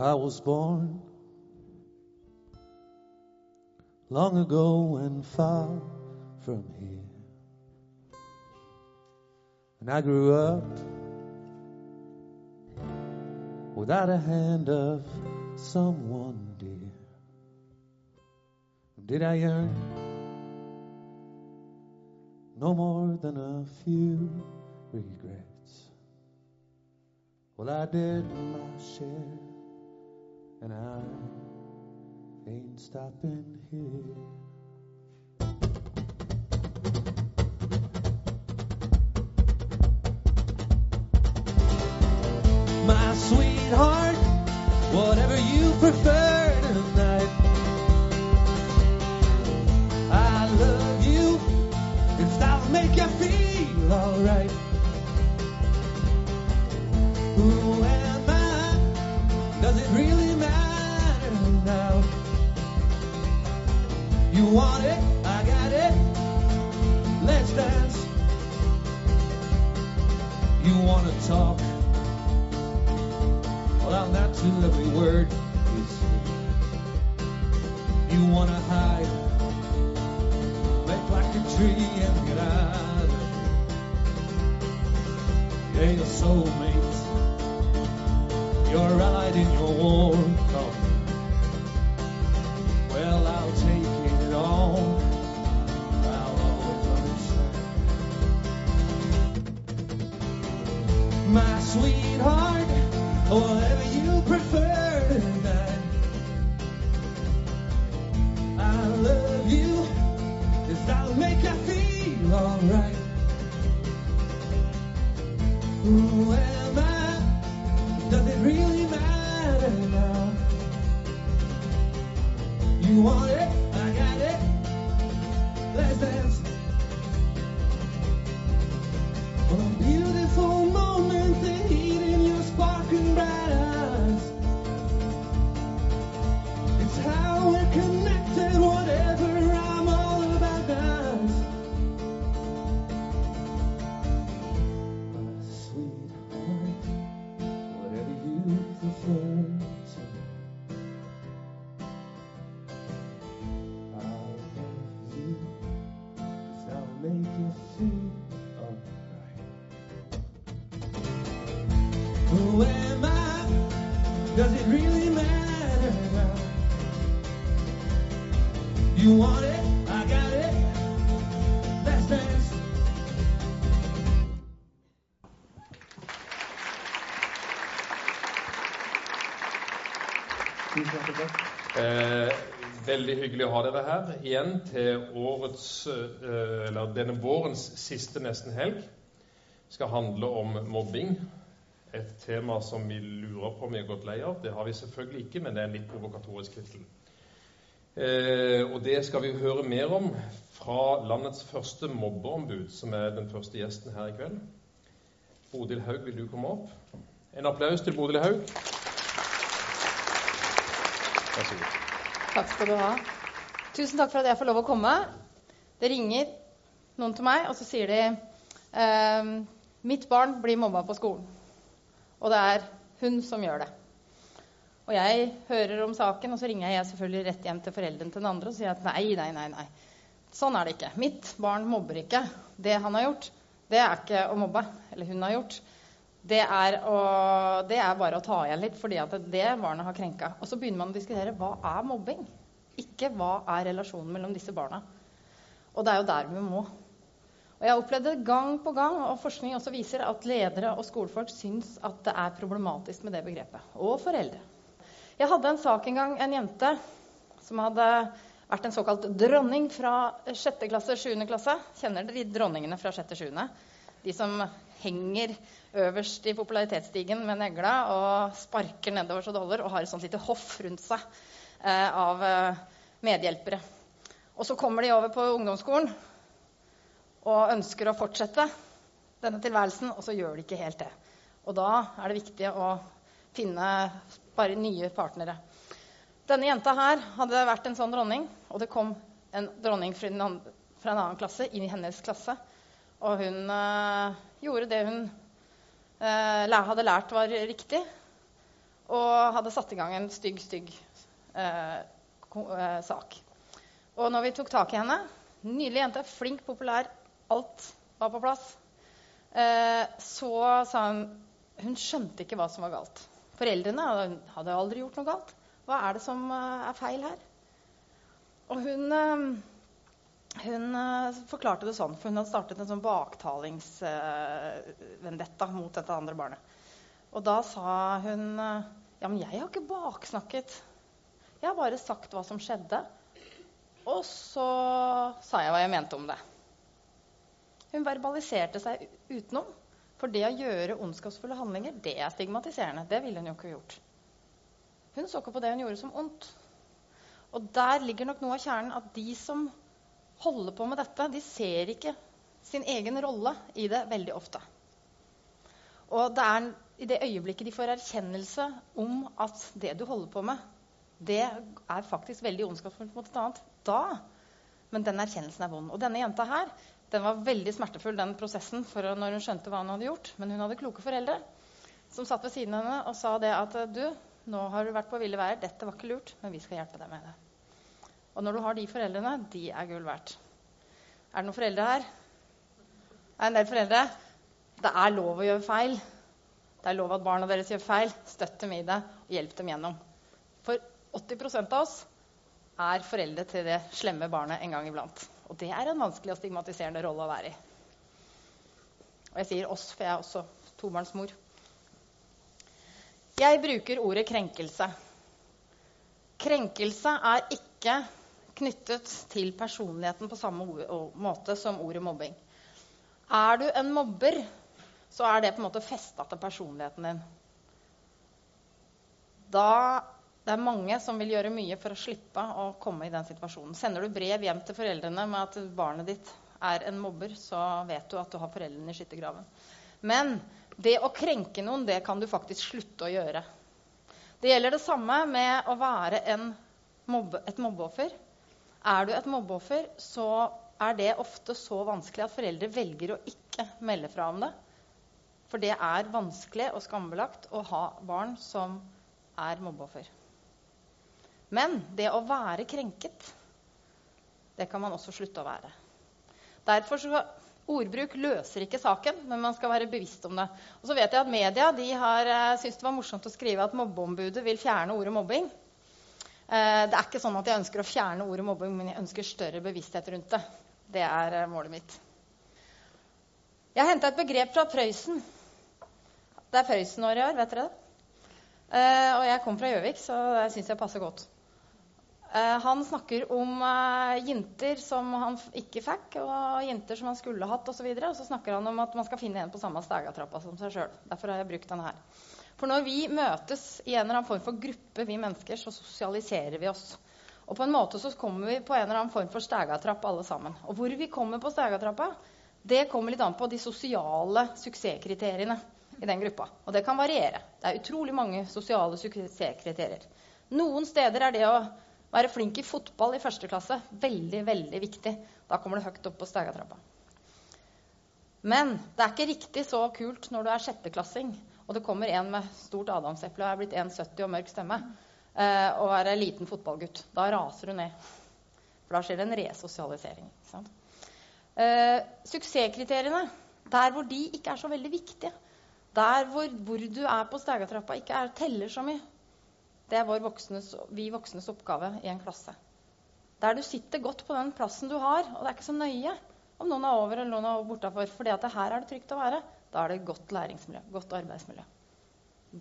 I was born long ago and far from here. And I grew up without a hand of someone dear. Did I earn no more than a few regrets? Well, I did my share, and I ain't stopping here. My sweetheart, whatever you prefer tonight. I love you if that'll make you feel alright. Want it? I got it. Let's dance. You wanna talk? Well, I'm not too lovely word. You see. You wanna hide? Make like a tree and get out of your soulmate. You're allied in your war. Come. alright. Veldig hyggelig å ha dere her igjen til årets, eh, eller denne vårens siste nesten helg. skal handle om mobbing. Et tema som vi lurer på om vi har gått lei av. Det har vi selvfølgelig ikke, men det er en litt provokatorisk tittel. Eh, og det skal vi høre mer om fra landets første mobbeombud, som er den første gjesten her i kveld. Bodil Haug, vil du komme opp? En applaus til Bodil Haug. Vær så god. Takk skal du ha. Tusen takk for at jeg får lov å komme. Det ringer noen til meg, og så sier de ehm, Mitt barn blir mobba på skolen. Og det er hun som gjør det. Og jeg hører om saken, og så ringer jeg selvfølgelig rett hjem til foreldrene til den andre og sier at nei, nei, nei, nei. Sånn er det ikke. Mitt barn mobber ikke. Det han har gjort, det er ikke å mobbe. Eller hun har gjort. Det er, å, det er bare å ta igjen litt, fordi at det barnet har krenka. Og så begynner man å diskutere hva er mobbing? Ikke hva er relasjonen mellom disse barna. Og det er jo der vi må. Og Jeg har opplevd det gang på gang, og forskning også viser at ledere og skolefolk syns at det er problematisk med det begrepet. Og foreldre. Jeg hadde en sak en gang, en jente som hadde vært en såkalt dronning fra 6. klasse, 7. klasse. Kjenner dere de dronningene fra 6. 7.? De som henger øverst i popularitetsstigen med negla og sparker nedover så det holder, og har et sånt lite hoff rundt seg eh, av eh, medhjelpere. Og så kommer de over på ungdomsskolen og ønsker å fortsette denne tilværelsen, og så gjør de ikke helt det. Og da er det viktig å finne bare nye partnere. Denne jenta her hadde vært en sånn dronning, og det kom en dronning fra en annen, klasse inn i hennes klasse. Og hun øh, gjorde det hun hadde lært var riktig. og hadde satt i gang en stygg, stygg eh, eh, sak. Og når vi tok tak i henne Nydelig jente, flink, populær, alt var på plass. Eh, så sa hun Hun skjønte ikke hva som var galt. Foreldrene hadde aldri gjort noe galt. Hva er det som eh, er feil her? Og hun eh, hun eh, forklarte det sånn, for hun hadde startet en sånn baktalingsvendetta mot dette andre barnet. Og da sa hun eh, Ja, men jeg har ikke baksnakket. Jeg har bare sagt hva som skjedde. Og så sa jeg hva jeg mente om det. Hun verbaliserte seg utenom. For det å gjøre ondskapsfulle handlinger, det er stigmatiserende. Det ville hun jo ikke gjort. Hun så ikke på det hun gjorde, som ondt. Og der ligger nok noe av kjernen at de som holder på med dette, de ser ikke sin egen rolle i det veldig ofte. Og det er i det øyeblikket de får erkjennelse om at det du holder på med, det er faktisk veldig ondskapsfullt mot et annet, da Men den erkjennelsen er vond. Og denne jenta her, den var veldig smertefull, den prosessen, for når hun skjønte hva hun hadde gjort. Men hun hadde kloke foreldre som satt ved siden av henne og sa det at du, nå har du vært på ville veier, dette var ikke lurt, men vi skal hjelpe deg med det. Og når du har de foreldrene, de er gull verdt. Er det noen foreldre her? Er det en del foreldre? Det er lov å gjøre feil. Det er lov at barna deres gjør feil. Støtt dem i det, og hjelp dem gjennom. For 80% av oss er foreldre til det slemme barnet en gang iblant. Og det er en vanskelig og stigmatiserende rolle å være i. Og jeg sier oss, for jeg er også tobarnsmor. Jeg bruker ordet krenkelse. Krenkelse er ikke knyttet til personligheten på samme måte som ordet mobbing. Er du en mobber, så er det på en måte festa til personligheten din. Da det er mange som vil gjøre mye for å slippe å komme i den situasjonen. Sender du brev hjem til foreldrene med at barnet ditt er en mobber, så vet du at du har foreldrene i skyttergraven. Men det å krenke noen, det kan du faktisk slutte å gjøre. Det gjelder det samme med å være mobbe, et mobbeoffer. Er du et mobbeoffer, så er det ofte så vanskelig at foreldre velger å ikke melde fra om det. For det er vanskelig og skambelagt å ha barn som er mobbeoffer. Men det å være krenket, det kan man også slutte å være. Derfor så Ordbruk løser ikke saken, men man skal være bevisst om det. Og så vet jeg at Media de har eh, syntes det var morsomt å skrive at mobbeombudet vil fjerne ordet mobbing. Eh, det er ikke sånn at jeg ønsker å fjerne ordet mobbing, men jeg ønsker større bevissthet rundt det. Det er eh, målet mitt. Jeg har henta et begrep fra Prøysen. Det er Prøysen-år i år, vet dere det? Eh, og jeg kom fra Gjøvik, så det syns jeg passer godt. Han snakker om jenter som han ikke fikk, og jenter som han skulle hatt osv. Og, så og så snakker han om at man skal finne en på samme stegatrappa som seg sjøl. Derfor har jeg brukt denne her. For når vi møtes i en eller annen form for gruppe, vi mennesker, så sosialiserer vi oss. Og på en måte så kommer vi på en eller annen form for stegatrapp alle sammen. Og hvor vi kommer på stegatrappa, det kommer litt an på de sosiale suksesskriteriene i den gruppa. Og det kan variere. Det er utrolig mange sosiale suksesskriterier. Noen steder er det å være flink i fotball i første klasse veldig, veldig viktig. Da kommer du høyt opp på stegatrappa. Men det er ikke riktig så kult når du er sjetteklassing, og det kommer en med stort adamseple og er blitt 1,70 og mørk stemme, eh, og er en liten fotballgutt. Da raser du ned. For da skjer det en resosialisering. Eh, suksesskriteriene, der hvor de ikke er så veldig viktige, der hvor, hvor du er på stegatrappa, ikke er, teller så mye, det er voksnes, vi voksnes oppgave i en klasse. Der du sitter godt på den plassen du har, og det er ikke så nøye om noen er over eller noen er bortafor, for her er det trygt å være. Da er det godt læringsmiljø, godt arbeidsmiljø.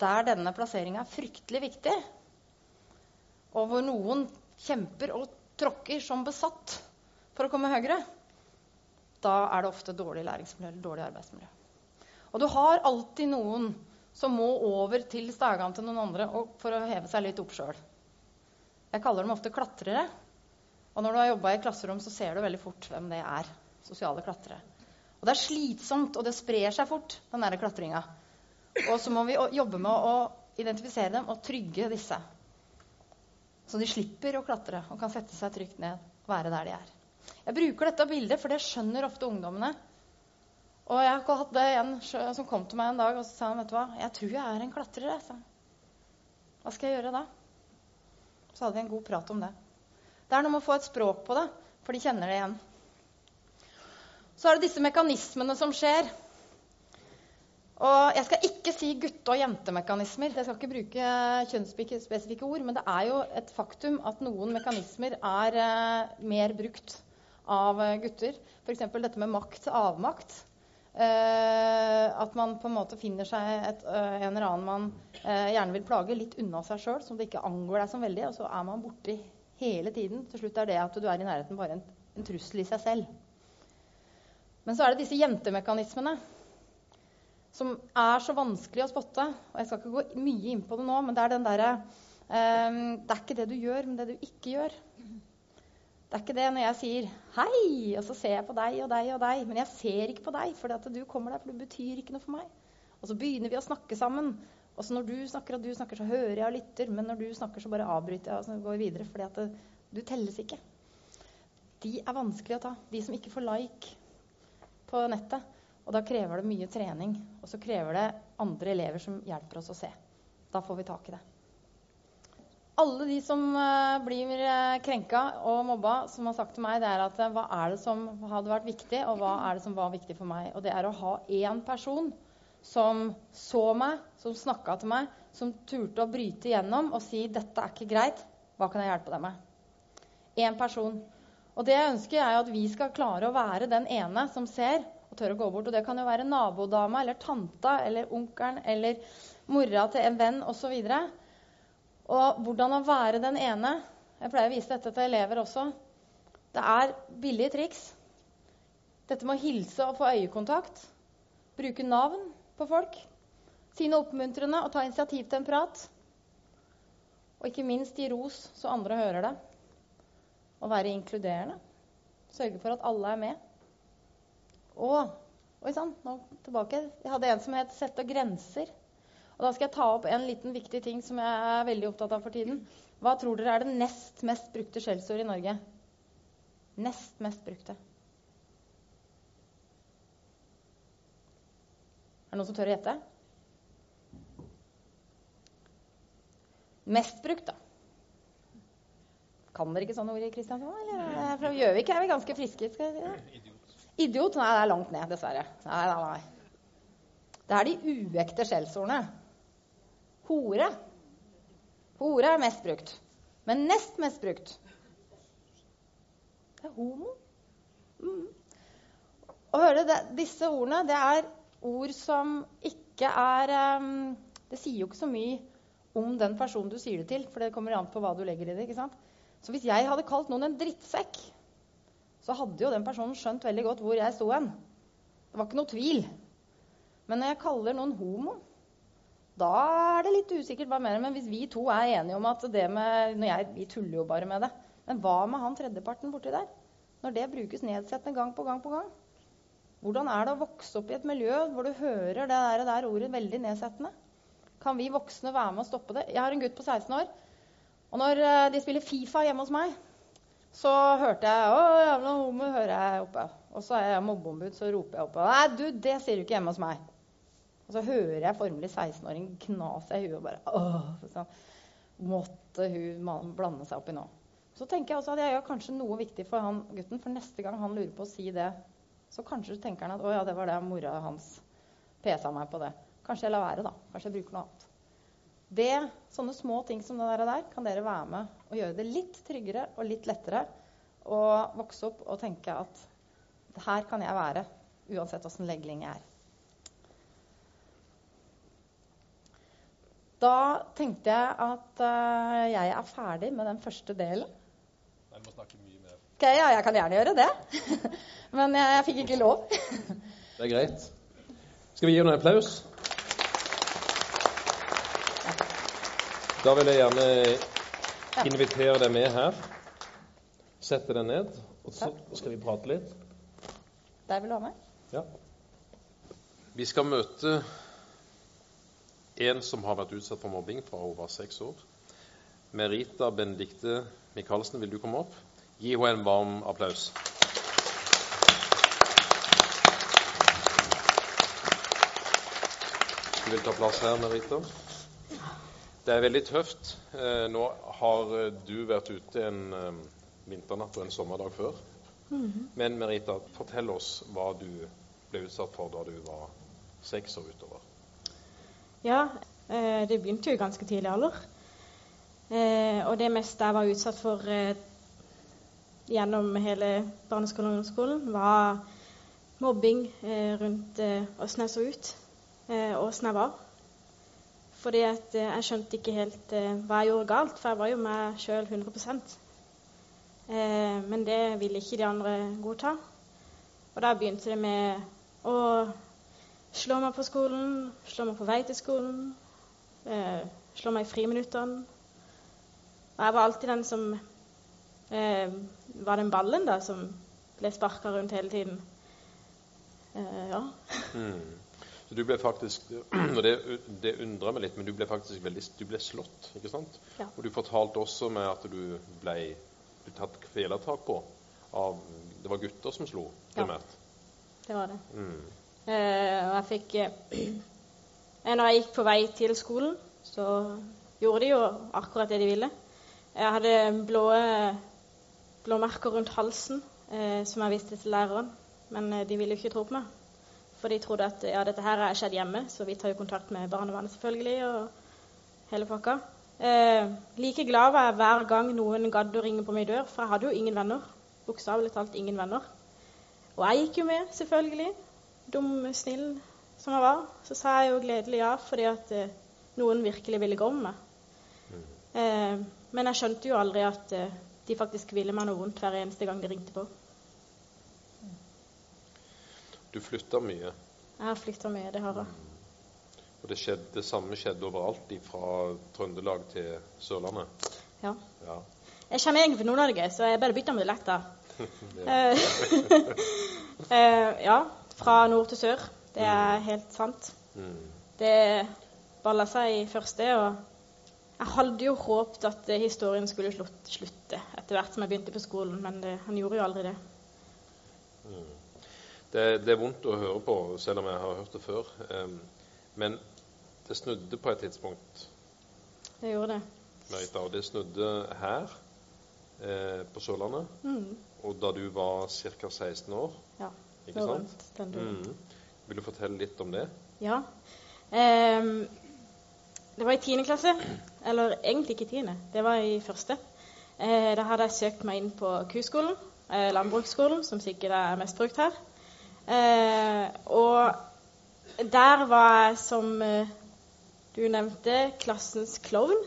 Der denne plasseringa er fryktelig viktig, og hvor noen kjemper og tråkker som besatt for å komme høyere, da er det ofte dårlig læringsmiljø eller dårlig arbeidsmiljø. Og du har alltid noen som må over til stegene til noen andre for å heve seg litt opp sjøl. Jeg kaller dem ofte klatrere. Og når du har jobba i klasserom, så ser du veldig fort hvem det er. Sosiale klatrere. Og det er slitsomt, og det sprer seg fort, den der klatringa. Og så må vi jobbe med å identifisere dem og trygge disse. Så de slipper å klatre og kan sette seg trygt ned og være der de er. Jeg bruker dette bildet, for det skjønner ofte ungdommene. Og jeg har hatt det en som kom til meg en dag og så sa han, vet du hva, jeg tror jeg er en klatrer. jeg», sa. Hva skal jeg gjøre da? Så hadde vi en god prat om det. Det er noe med å få et språk på det, for de kjenner det igjen. Så er det disse mekanismene som skjer. Og jeg skal ikke si gutte- og jentemekanismer. Jeg skal ikke bruke kjønnsspesifikke ord. Men det er jo et faktum at noen mekanismer er eh, mer brukt av gutter. F.eks. dette med makt avmakt. Eh, at man på en måte finner seg et, uh, en eller annen man eh, gjerne vil plage litt unna seg sjøl, som det ikke angår deg så veldig, og så er man borti hele tiden. Til slutt er det at du er i nærheten bare en, en trussel i seg selv. Men så er det disse jentemekanismene som er så vanskelig å spotte. Og jeg skal ikke gå mye inn på det nå, men det er den derre um, Det er ikke det du gjør, men det du ikke gjør. Det er ikke det når jeg sier 'hei', og så ser jeg på deg og deg og deg. Men jeg ser ikke på deg, for du kommer der, for du betyr ikke noe for meg. Og så begynner vi å snakke sammen. Og så når du snakker og du snakker, så hører jeg og lytter. Men når du snakker, så bare avbryter jeg og så går videre. fordi du telles ikke. De er vanskelig å ta. De som ikke får like på nettet. Og da krever det mye trening. Og så krever det andre elever som hjelper oss å se. Da får vi tak i det alle de som uh, blir uh, krenka og mobba, som har sagt til meg, det er at uh, hva er det som hadde vært viktig, og hva er det som var viktig for meg? Og det er å ha én person som så meg, som snakka til meg, som turte å bryte igjennom og si 'Dette er ikke greit. Hva kan jeg hjelpe deg med?' Én person. Og det jeg ønsker, er at vi skal klare å være den ene som ser og tør å gå bort. Og det kan jo være nabodama eller tanta eller onkelen eller mora til en venn osv. Og hvordan å være den ene Jeg pleier å vise dette til elever også. Det er billige triks. Dette med å hilse og få øyekontakt. Bruke navn på folk. Si noe oppmuntrende og ta initiativ til en prat. Og ikke minst gi ros så andre hører det. Og være inkluderende. Sørge for at alle er med. Og Oi sann, nå tilbake. Jeg hadde en som het 'Sette grenser'. Og Da skal jeg ta opp en liten viktig ting som jeg er veldig opptatt av for tiden. Hva tror dere er det nest mest brukte skjellsordet i Norge? Nest mest brukte. Er det noen som tør å gjette? Mest brukt, da. Kan dere ikke sånne ord i Kristiansand? Eller? Fra Gjøvik er vi ganske friske. skal jeg si det? Idiot. Idiot? Nei, det er langt ned, dessverre. Nei, nei, nei. Det er de uekte skjellsordene. Hore. Hore er mest brukt. Men nest mest brukt Det er homo. Mm. Og hør det, Disse ordene det er ord som ikke er um, Det sier jo ikke så mye om den personen du sier det til, for det kommer an på hva du legger i det. ikke sant? Så hvis jeg hadde kalt noen en drittsekk, så hadde jo den personen skjønt veldig godt hvor jeg sto hen. Det var ikke noe tvil. Men når jeg kaller noen homo, da er det litt usikkert hva mer. Men hvis vi to er enige om at det med jeg, Vi tuller jo bare med det. Men hva med han tredjeparten borti der? Når det brukes nedsettende gang på gang på gang? Hvordan er det å vokse opp i et miljø hvor du hører det der, der ordet veldig nedsettende? Kan vi voksne være med å stoppe det? Jeg har en gutt på 16 år. Og når eh, de spiller Fifa hjemme hos meg, så hørte jeg Å, jævla homo, hører jeg oppe. Og så er jeg mobbeombud, så roper jeg oppe. Nei, du, det sier du ikke hjemme hos meg. Og så hører jeg formelig 16-åring knase i huet og bare Åh, sånn. Måtte hun blande seg opp i nå. Så tenker jeg også at jeg gjør kanskje noe viktig for han gutten. For neste gang han lurer på å si det, så kanskje tenker han at å ja, det var det mora hans pesa meg på det. Kanskje jeg lar være, da. Kanskje jeg bruker noe annet. Det, Sånne små ting som det der, kan dere være med og gjøre det litt tryggere og litt lettere å vokse opp og tenke at her kan jeg være uansett åssen legling jeg er. Da tenkte jeg at uh, jeg er ferdig med den første delen. Jeg må snakke mye mer. Ok, ja, jeg kan gjerne gjøre det. Men jeg, jeg fikk ikke lov. det er greit. Skal vi gi henne en applaus? Da vil jeg gjerne invitere deg med her. Sette deg ned, og så skal vi prate litt. Der vil du ha meg? Ja. Vi skal møte en som har vært utsatt for mobbing fra hun var seks år. Merita Benedicte Michaelsen, vil du komme opp? Gi henne en varm applaus. Du vil ta plass her, Merita. Det er veldig tøft. Eh, nå har eh, du vært ute en eh, vinternatt og en sommerdag før. Men Merita, fortell oss hva du ble utsatt for da du var seks år utover. Ja, eh, det begynte jo ganske tidlig alder. Eh, og det meste jeg var utsatt for gjennom hele barneskolen og ungdomsskolen, var mobbing eh, rundt åssen jeg så ut, eh, og åssen jeg var. Fordi at eh, jeg skjønte ikke helt eh, hva jeg gjorde galt, for jeg var jo meg sjøl 100 eh, Men det ville ikke de andre godta. Og da begynte det med å slå meg på skolen, slå meg på vei til skolen, slå meg i friminuttene. Og jeg var alltid den som eh, var den ballen da, som ble sparka rundt hele tiden. Eh, ja. Mm. Så du ble faktisk, og det, det undrer meg litt, men du ble faktisk veldig, du ble slått, ikke sant? Ja. Og du fortalte også med at du ble, ble tatt kvelertak på av, det var gutter som slo, Ja. Det var det. Mm. Eh, og jeg fikk eh, Når jeg gikk på vei til skolen, så gjorde de jo akkurat det de ville. Jeg hadde blå, blå merker rundt halsen eh, som jeg viste til læreren, men de ville jo ikke tro på meg. For de trodde at ja, dette her har skjedd hjemme, så vi tar jo kontakt med barnevernet selvfølgelig. og hele pakka. Eh, like glad var jeg hver gang noen gadd å ringe på min dør, for jeg hadde jo ingen venner. Bokstavelig talt ingen venner. Og jeg gikk jo med, selvfølgelig. Dum, snill som jeg var. Så sa jeg jo gledelig ja, fordi at eh, noen virkelig ville gå med meg. Eh, men jeg skjønte jo aldri at eh, de faktisk ville meg noe vondt hver eneste gang de ringte på. Du flytta mye, Jeg har flytta mye, det har jeg. og det, skjedde, det samme skjedde overalt fra Trøndelag til Sørlandet. Ja. Ja. Jeg kommer egentlig fra Nord-Norge, så jeg bare bytta med dialekt, da. Ja. Eh, ja. Fra nord til sør. Det er helt sant. Mm. Det balla seg i første, og jeg hadde jo håpet at historien skulle slutt, slutte etter hvert som jeg begynte på skolen, men det, han gjorde jo aldri det. Det, det er vondt å høre på, selv om jeg har hørt det før. Em, men det snudde på et tidspunkt, Det gjorde det. Merita, og det snudde her eh, på Sørlandet. Mm. Og da du var ca. 16 år, Ja. ikke sant? Mm. Vil du fortelle litt om det? Ja. Ehm, det var i tiende klasse. Eller egentlig ikke tiende, det var i første. Eh, da hadde jeg søkt meg inn på Kuskolen, eh, landbruksskolen, som sikkert er mest brukt her. Eh, og der var jeg, som eh, du nevnte, klassens klovn.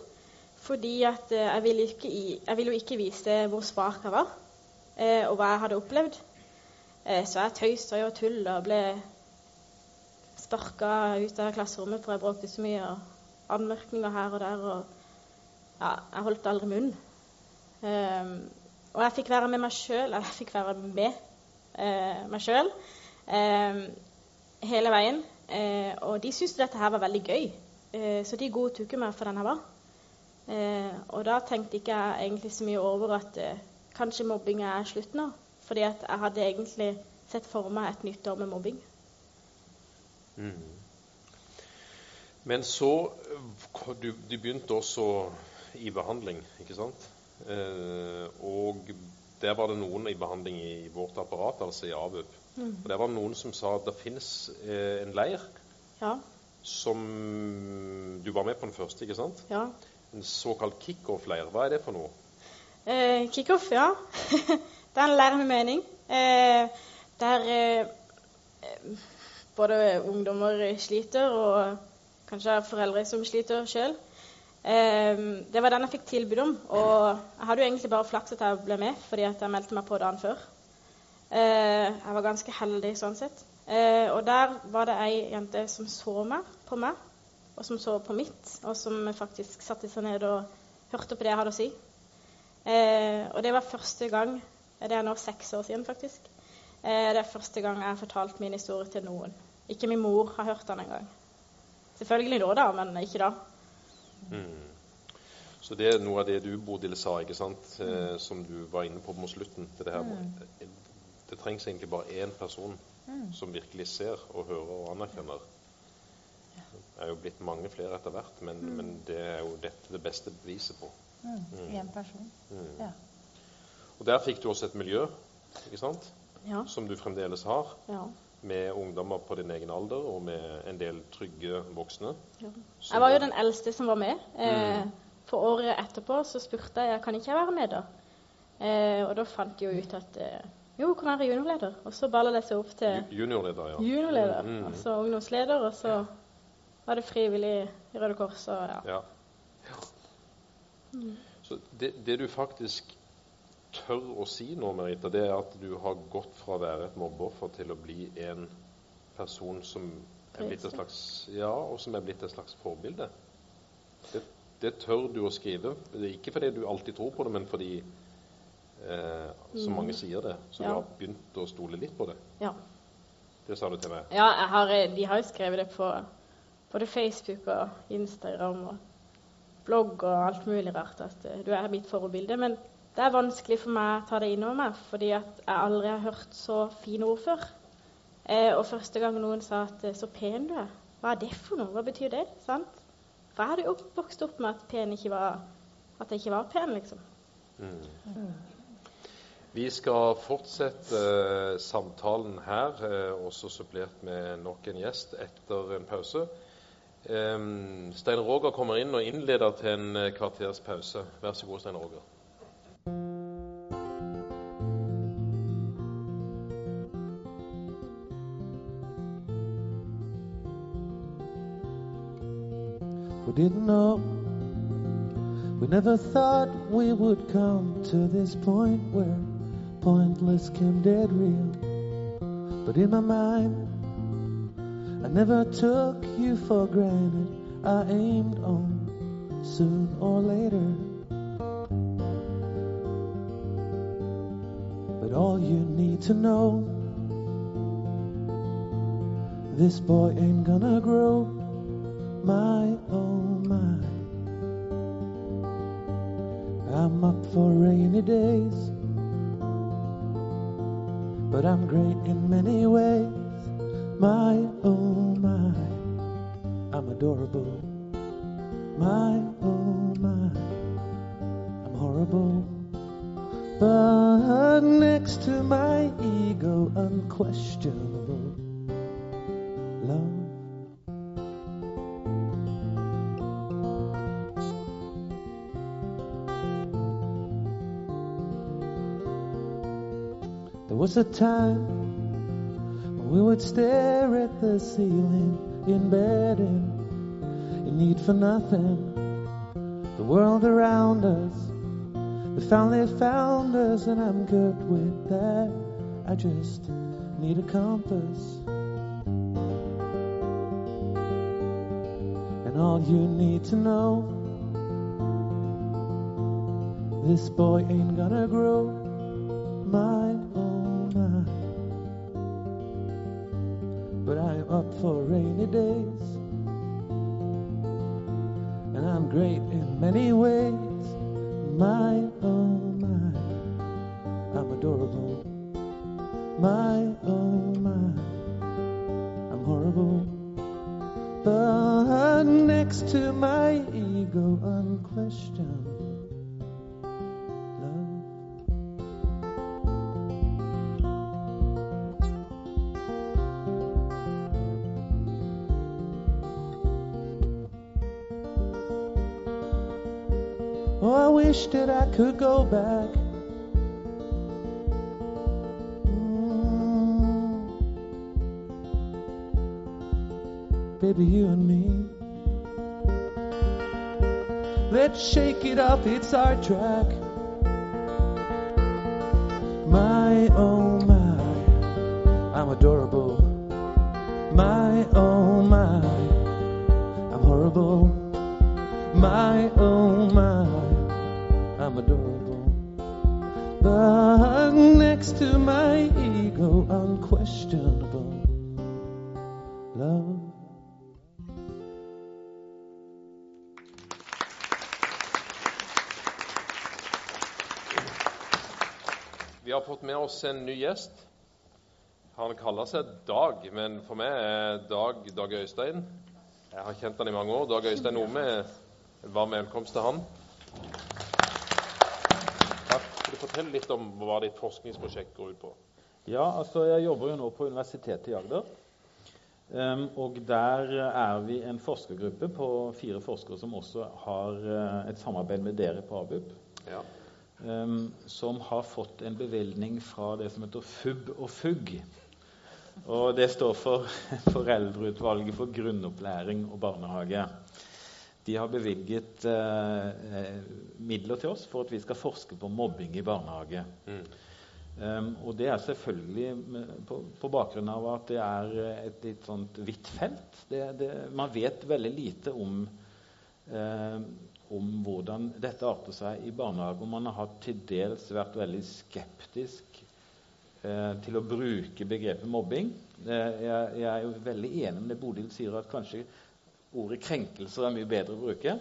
Fordi at eh, jeg, ville ikke jeg ville jo ikke vise hvor svak jeg var, og hva jeg hadde opplevd. Så jeg tøysa og tulla og ble sparka ut av klasserommet for jeg bråkte så mye. Og anmerkninger her og der. Og ja, jeg holdt aldri munn. Ehm, og jeg fikk være med meg sjøl. Jeg fikk være med eh, meg sjøl hele veien. Eh, og de syntes dette her var veldig gøy. Eh, så de godtok meg for den jeg var. Eh, og da tenkte ikke jeg egentlig så mye over at eh, kanskje mobbing er slutt nå. Fordi at jeg hadde egentlig sett for meg et nytt år med mobbing. Mm. Men så eh, du, du begynte også i behandling, ikke sant? Eh, og der var det noen i behandling i vårt apparat, altså i ABUP. Og der var det noen som sa at det finnes eh, en leir Ja, som Du var med på den første, ikke sant? ja. En såkalt kickoff-leir. Hva er det for noe? Eh, Kickoff, ja. det er en lærer med mening. Eh, der eh, både ungdommer sliter, og kanskje foreldre som sliter sjøl. Eh, det var den jeg fikk tilbud om, og jeg hadde jo egentlig bare flaks at jeg ble med, fordi jeg meldte meg på dagen før. Eh, jeg var ganske heldig sånn sett. Eh, og der var det ei jente som så meg, på meg, og som så på mitt, og som faktisk satte seg ned og hørte på det jeg hadde å si. Eh, og det var første gang Det er nå seks år siden, faktisk. Eh, det er første gang jeg har fortalt min historie til noen. Ikke min mor har hørt den engang. Selvfølgelig nå, da, men ikke da. Mm. Så det er noe av det du, Bodil, sa, ikke sant? Eh, som du var inne på mot slutten. til Det her. Det, det trengs egentlig bare én person som virkelig ser og hører og anerkjenner. Det er jo blitt mange flere etter hvert, men, men det er jo dette det beste beviset på. Mm. Person. Mm. Ja. Og Der fikk du også et miljø ikke sant? Ja. som du fremdeles har, ja. med ungdommer på din egen alder og med en del trygge voksne. ja. Jeg var jo den eldste som var med. Eh, Mm. for året etterpå så spurte jeg kan ikke jeg være med da. Eh, og da fant de jo ut at eh, jo, kan være juniorleder. Og så baller det seg opp til Juniorleder, ja. juniorleder, Mm. altså ungdomsleder, og så var det frivillig i Røde Kors og ja. Ja. Så det, det du faktisk tør å si nå, Merita, det er at du har gått fra å være et mobbeoffer til å bli en person som er blitt et slags Ja, og som er blitt et slags forbilde. Det, det tør du å skrive. Det ikke fordi du alltid tror på det, men fordi eh, så mange sier det. Så Mm. Ja. du har begynt å stole litt på det. ja. Det sa du til meg. Ja, jeg har, eh, de har jo skrevet det på både Facebook og Instagram og blogg og alt mulig rart at eh, du er mitt forbilde. Men det er vanskelig for meg å ta det innover meg, fordi at jeg aldri har hørt så fine ord før. Eh, og første gang noen sa at eh, 'så pen du er', hva er det for noe? Hva betyr det? sant? For jeg hadde jo vokst opp med at pen ikke var at jeg ikke var pen, liksom. Mm. Vi skal fortsette eh, samtalen her, eh, også supplert med nok en gjest etter en pause. Stein Roger kommer inn og innleder til en eh, kvarters pause. Vær så god, Stein Roger. We didn't know. We never thought we would come to this point where pointless came dead real. But in my mind, I never took you for granted. I aimed on soon or later. But all you need to know, this boy ain't gonna grow my oh my. I'm up for rainy days, but I'm great in many ways. My ceiling in bed and in need for nothing. The world around us, they finally found us, and I'm good with that. I just need a compass. And all you need to know this boy ain't gonna grow my But I'm up for rainy days, and I'm great in many ways. My could go back. Mm. Baby, you and me. Let's shake it up, it's our track. Med oss en ny gjest. Han kaller seg Dag, men for meg er Dag Dag Øystein. Jeg har kjent han i mange år. Dag Øystein Ome, varm velkomst til han. Takk. Kan du fortelle litt om hva ditt forskningsprosjekt går ut på? Ja, altså jeg jobber jo nå på Universitetet i Agder. Um, og der er vi en forskergruppe på fire forskere som også har uh, et samarbeid med dere på ABUP. Ja. Um, som har fått en bevilgning fra det som heter FUB og FUG. Og det står for Foreldreutvalget for grunnopplæring og barnehage. De har bevilget eh, midler til oss for at vi skal forske på mobbing i barnehage. Mm. Um, og det er selvfølgelig på, på, bakgrunn av at det er et litt sånt vidt felt. Det, det, man vet veldig lite om, uh, om hvordan dette arter seg i barnehage. Og man har til dels vært veldig skeptisk eh, til å bruke begrepet mobbing. Eh, jeg, jeg, er jo veldig enig med det Bodil sier, at kanskje ordet krenkelser er mye bedre å bruke.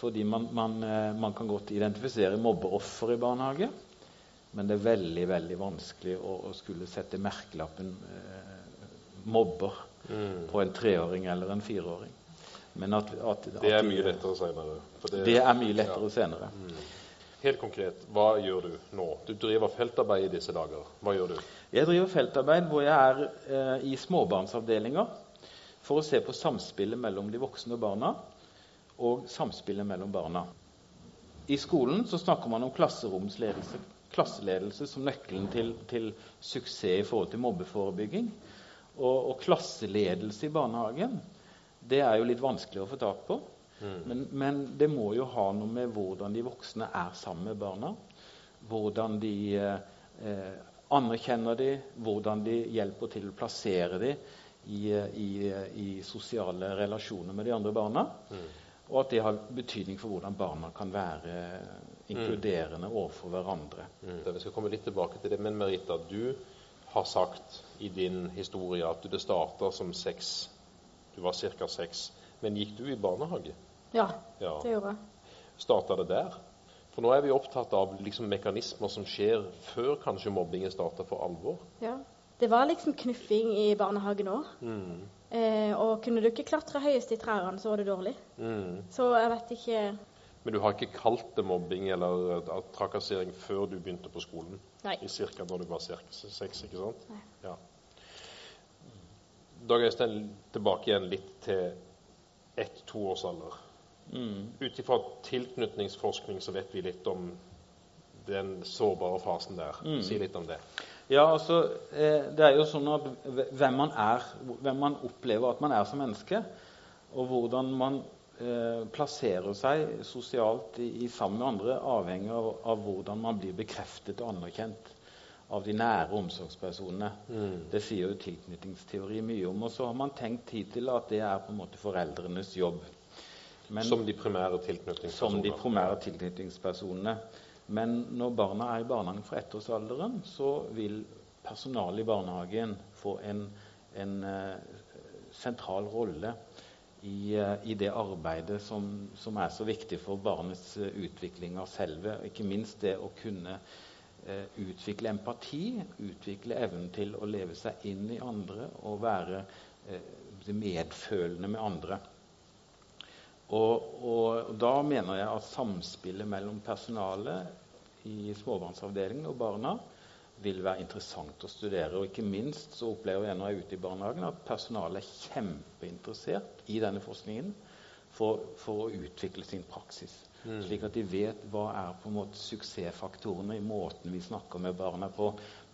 Fordi man, man, man kan godt identifisere mobbeoffer i barnehage. Men det er veldig veldig vanskelig å, å skulle sette merkelappen eh, 'mobber' Mm. på en treåring eller en fireåring. Men at, at, at Det er mye lettere senere. for Det er mye lettere Ja. senere. Helt konkret, hva gjør du nå? Du driver feltarbeid i disse dager. Hva gjør du? Jeg driver feltarbeid hvor jeg er eh, i småbarnsavdelinger for å se på samspillet mellom de voksne og barna og samspillet mellom barna. I skolen så snakker man om klasseromsledelse klasseledelse som nøkkelen til, til, suksess i forhold til mobbeforebygging. Og, og, klasseledelse i barnehagen det er jo litt vanskelig å få tak på. Mm. Men, men, det må jo ha noe med hvordan de voksne er sammen med barna. Hvordan de eh, anerkjenner de, hvordan de hjelper til å plassere de i, i, i sosiale relasjoner med de andre barna. Mm. Og at det har betydning for hvordan barna kan være inkluderende overfor hverandre. Mm. Vi skal komme litt tilbake til det. Men Merita, du har sagt i din historie at det starter som seks. Du var ca. seks. Men gikk du i barnehage? Ja, Ja. det gjorde jeg. Starta det der? For nå er vi opptatt av liksom, mekanismer som skjer før kanskje mobbingen starter for alvor. Ja. Det var liksom knuffing i barnehagen òg. Mm. Eh, og kunne du ikke klatre høyest i trærne, så var det dårlig. Mm. Så jeg vet ikke Men du har ikke kalt det mobbing eller eh, trakassering før du begynte på skolen? Nei. I cirka når du var cirka seks, ikke sant? Nei. Ja. Dag Øystein, tilbake igjen litt til ett-toårsalder. Mm. Ut ifra tilknytningsforskning så vet vi litt om den sårbare fasen der. Mm. Si litt om det. Ja, altså, eh, det er jo sånn at hvem man er, hvem man opplever at man er som menneske, og hvordan man eh, plasserer seg sosialt i, i sammen med andre, avhenger av, av hvordan man blir bekreftet og anerkjent av de nære omsorgspersonene. Mm. Det sier jo tilknytningsteori mye om. Og så har man tenkt hittil at det er på en måte foreldrenes jobb. Men- som de primære tilknytningspersonene. som de primære tilknytningspersonene. Men når barna er i barnehagen fra ettårsalderen, så vil personalet i barnehagen få en, en uh, sentral rolle i, uh, i det arbeidet som, som er så viktig for barnets uh, utvikling av selve. og Ikke minst det å kunne utvikle empati, utvikle evnen til å leve seg inn i andre og være eh, medfølende med andre. Og, og da mener jeg at samspillet mellom personalet i småbarnsavdelingen og barna vil være interessant å studere. Og ikke minst så opplever jeg når jeg er ute i barnehagen at personalet er kjempeinteressert i denne forskningen for, for å utvikle sin praksis. Mm. Slik at de vet hva er på en måte suksessfaktorene i måten vi snakker med barna på,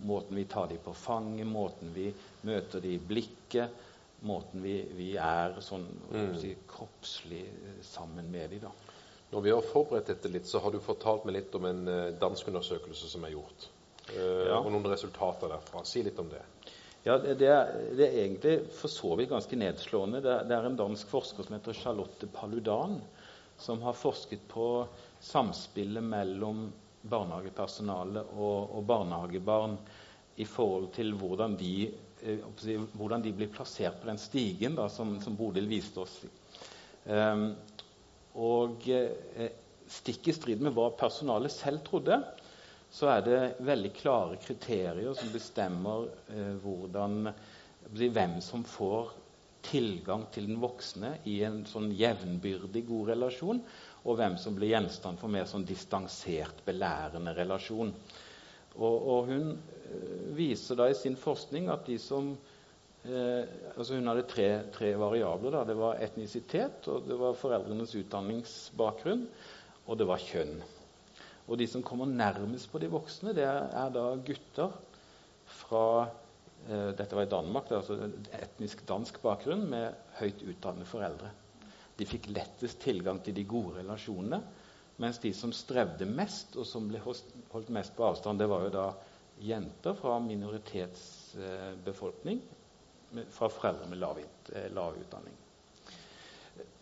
måten vi tar dem på fanget, måten vi møter dem i blikket, måten vi, vi er sånn mm. si, kroppslig eh, sammen med dem. da. Når vi har forberedt dette litt, så har du fortalt meg litt om en eh, dansk undersøkelse som er gjort. Eh, Ja. Og noen resultater derfra. Si litt om det. Ja, det, det, er, det er egentlig for så vidt ganske nedslående. Det, er- det er en dansk forsker som heter Charlotte Paludan, som har forsket på samspillet mellom barnehagepersonale og, og barnehagebarn i forhold til hvordan de, eh, hvordan de blir plassert på den stigen da, som, som Bodil viste oss. Um, og eh, stikk i strid med hva personalet selv trodde, så er det veldig klare kriterier som bestemmer eh, hvordan, hvem som får tilgang til den voksne i en sånn jevnbyrdig god relasjon, og hvem som blir gjenstand for mer sånn distansert, belærende relasjon. Og, og hun eh, viser da i sin forskning at de som eh, altså Hun hadde tre, tre variabler. Da. Det var etnisitet, og det var foreldrenes utdanningsbakgrunn, og det var kjønn. Og de som kommer nærmest på de voksne, det er, er da gutter fra Dette var i Danmark, det er altså etnisk dansk bakgrunn med høyt utdannede foreldre. De fikk lettest tilgang til de gode relasjonene. Mens de som strevde mest, og som ble holdt mest på avstand, det var jo da jenter fra minoritetsbefolkning, fra foreldre med lav, eh, lav utdanning.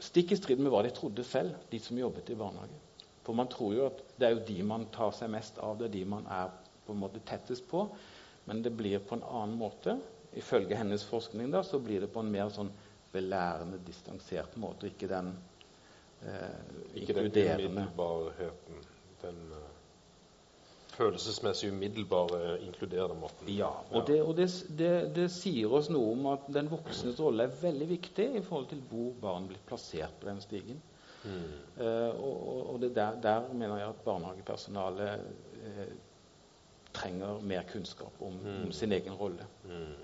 Stikk i strid med hva de trodde selv, de som jobbet i barnehage. For man tror jo at det er jo de man tar seg mest av, det er de man er på en måte tettest på. Men det blir på en annen måte. Ifølge hennes forskning da, så blir det på en mer sånn belærende, distansert måte. Ikke den eh, Ikke den umiddelbarheten. Den uh, følelsesmessig umiddelbare, inkluderende måten. Ja, og, det, og det, det, det, sier oss noe om at den voksnes rolle er veldig viktig i forhold til hvor barn blir plassert på den stigen. Mm. Uh, og, og der, der, mener jeg at barnehagepersonalet uh, trenger mer kunnskap om, mm. om sin egen rolle. Mm.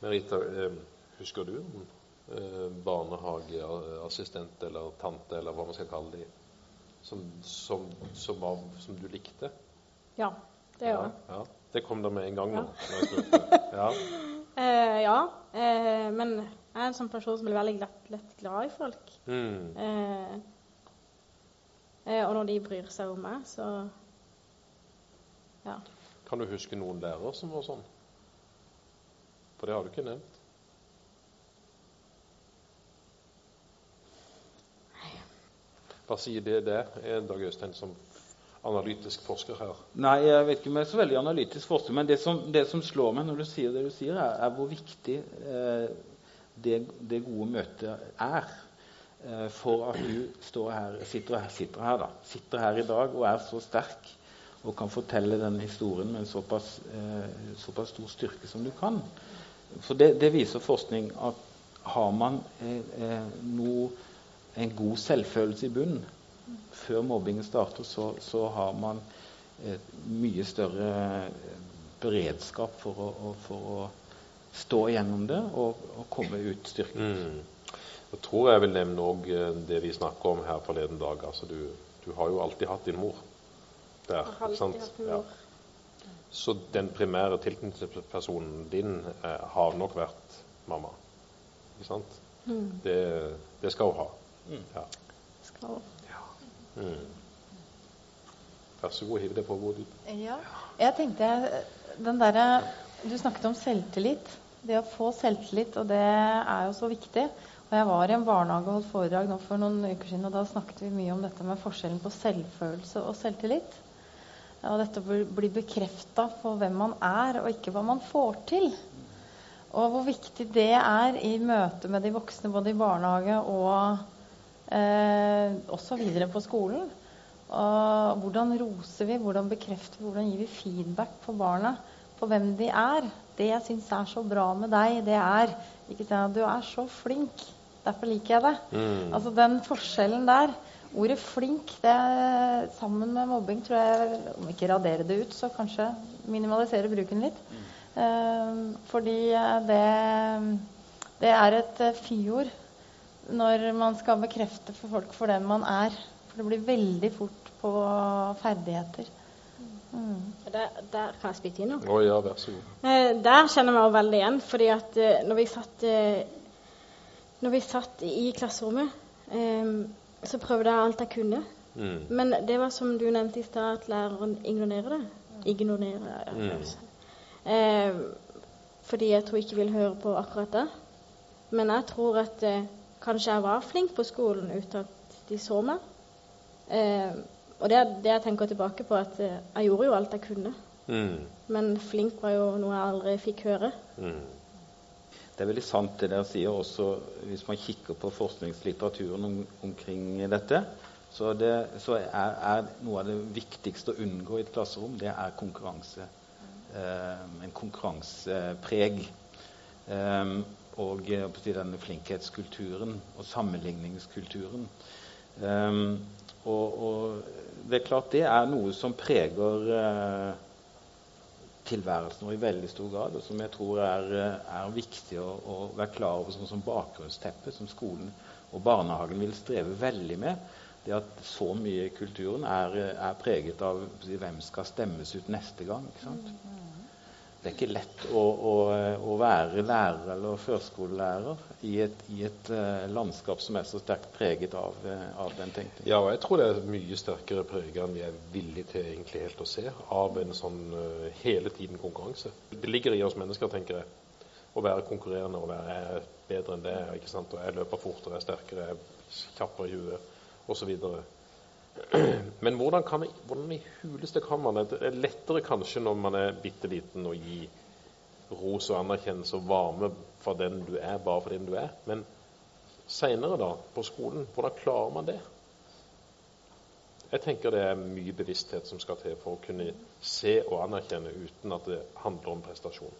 Merita, uh, husker du om barnehageassistent eller tante, eller hva man skal kalle dem, som, som, som, som, du likte? Ja, det gjør jeg. Ja, ja. Det kom der med en gang nå. Ja. ja. men jeg er en sånn person som blir veldig lett, lett glad i folk. Mm. Eh, eh, og når de bryr seg om meg, så ja. Kan du huske noen lærere som var sånn? For det har du ikke nevnt. Hva sier det der, Dag Øystein, som analytisk forsker her? Nei, jeg vet ikke om jeg er så veldig analytisk forsker, men det som, det som slår meg når du sier det du sier, er, er hvor viktig eh, det, det, gode møtet er eh, for at du her, sitter, her, sitter, her, da, sitter her i dag og er så sterk og kan fortelle denne historien med såpass, eh, såpass stor styrke som du kan. For det, det viser forskning at har man eh, eh noe, en god selvfølelse i bunnen før mobbingen starter, så, så har man mye større beredskap for å, for å stå gjennom det og, og komme ut styrket. Mm. Jeg tror jeg vil nevne òg eh, det vi snakker om her forleden dag. Altså, du, du, har jo alltid hatt din mor der. sant? Ja. Så den primære tilknytningspersonen din eh, har nok vært mamma. Ikke sant? Mm. Det, det, skal hun ha. Mm. Ja. Skal. Ja. Mm. Vær så god, hiv det på bordet. Ja. Jeg tenkte den derre Du snakket om selvtillit. Det å få selvtillit, og det er jo så viktig. Og jeg var i en barnehage og holdt foredrag nå for noen uker siden, og da snakket vi mye om dette med forskjellen på selvfølelse og selvtillit. Og dette blir bekrefta på hvem man er, og ikke hva man får til. Og hvor viktig det er i møte med de voksne, både i barnehage og eh, også videre på skolen. Og hvordan roser vi, hvordan bekrefter vi, hvordan gir vi feedback på barna på hvem de er? det jeg syns er så bra med deg, det er ikke sant, Du er så flink. Derfor liker jeg det. Mm. Altså den forskjellen der. Ordet flink, det sammen med mobbing, tror jeg Om ikke radere det ut, så kanskje minimalisere bruken litt. Mm. Uh, fordi det, det er et uh, fyord når man skal bekrefte for folk for den man er. For det blir veldig fort på ferdigheter. Mm. Der, der, kan jeg spytte inn noe? Oh, ja, vær så god. Eh, der kjenner jeg meg veldig igjen. fordi at eh, når vi satt, eh, når vi satt i klasserommet, eh, så prøvde jeg alt jeg kunne. Mm. Men det var som du nevnte i stad, at læreren ignorerer det. Ignorerer ja, mm. Eh, fordi jeg tror ikke vil høre på akkurat det. Men jeg tror at eh, kanskje jeg var flink på skolen uten at de så meg. Eh, og det det jeg tenker tilbake på, at eh, jeg gjorde jo alt jeg kunne. Mm. Men flink var jo noe jeg aldri fikk høre. Mm. Det er veldig sant det dere sier, også hvis man kikker på forskningslitteraturen om, omkring dette. Så, det, så er, er, noe av det viktigste å unngå i et klasserom, det er konkurranse. Eh, en konkurransepreg. Eh, og eh, denne flinkhetskulturen og sammenligningskulturen. Eh, og, og, det er klart det er noe som preger uh, tilværelsen vår i veldig stor grad, og som jeg tror er, er viktig å, å, være klar over som, som bakgrunnsteppe, som skolen og barnehagen vil streve veldig med. Det at så mye i kulturen er, er preget av hvem skal stemmes ut neste gang. ikke sant? Det er ikke lett å, å, å være lærer eller førskolelærer i et, i et uh, landskap som er så sterkt preget av, uh, av den tenkningen. Ja, og jeg tror det er mye sterkere preget enn vi er villige til egentlig helt å se, av en sånn uh, hele tiden konkurranse. Det ligger i oss mennesker, tenker jeg, å være konkurrerende og være bedre enn det. ikke sant? Og jeg løper fortere, jeg er sterkere, jeg er kjappere i huet osv. Men hvordan, kan vi, hvordan i huleste kan man det? er lettere kanskje når man er bitte liten å gi ros og anerkjennelse og varme for den du er, bare for den du er. Men seinere, da, på skolen, hvordan klarer man det? Jeg tenker det er mye bevissthet som skal til for å kunne se og anerkjenne uten at det handler om prestasjon.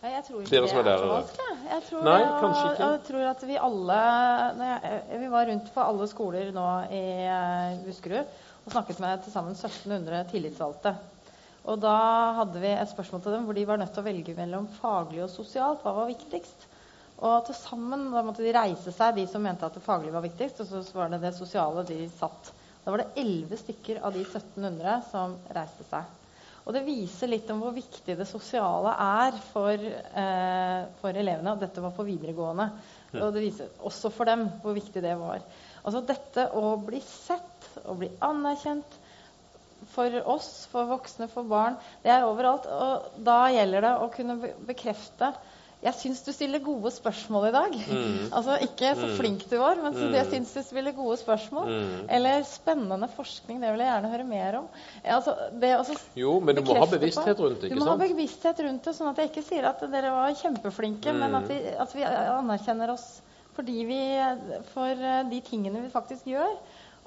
Jeg tror ikke det er så vanskelig. Jeg tror, Nei, kanskje ikke. Jeg, tror at vi alle jeg, Vi var rundt på alle skoler nå i uh, Buskerud og snakket med til sammen 1700 tillitsvalgte. Og da hadde vi et spørsmål til dem hvor de var nødt til å velge mellom faglig og sosialt. Hva var viktigst? Og til sammen da måtte de reise seg, de som mente at det faglige var viktigst. Og så var det det sosiale de satt. Da var det 11 stykker av de 1700 som reiste seg. Og det viser litt om hvor viktig det sosiale er for, eh, for elevene. Og dette var på videregående. Og det viser også for dem hvor viktig det var. Altså dette å bli sett, å bli anerkjent for oss, for voksne, for barn, det er overalt. Og da gjelder det å kunne bekrefte jeg syns du stiller gode spørsmål i dag. Mm. Altså Ikke så mm. flink du var, men mm. jeg syns du stiller gode spørsmål. Mm. Eller spennende forskning. Det vil jeg gjerne høre mer om. Altså, jo, men du må ha bevissthet rundt det. ikke sant? Du må ha bevissthet rundt det, sånn at jeg ikke sier at dere var kjempeflinke, men at vi, at vi anerkjenner oss fordi vi, for eh, de tingene vi faktisk gjør.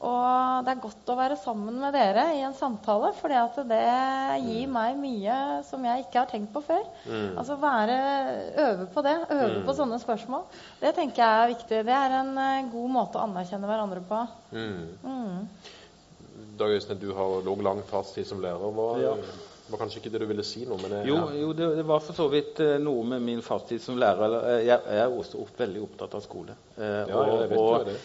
Og det er godt å være sammen med dere i en samtale, for det gir mm. meg mye som jeg ikke har tenkt på før. Mm. Altså være, Øve på det. Øve mm. på sånne spørsmål. Det tenker jeg er viktig. Det er en uh, god måte å anerkjenne hverandre på. Mm. mm. Dag Øystein, du har lå lang fartstid som lærer. Hva, ja. var kanskje ikke det du ville si noe men det, Jo, jo det, det, var for så vidt uh, noe med min fartstid som lærer. Jeg, jeg, er også opp, veldig opptatt av skole. Uh, ja, jeg vet og, det.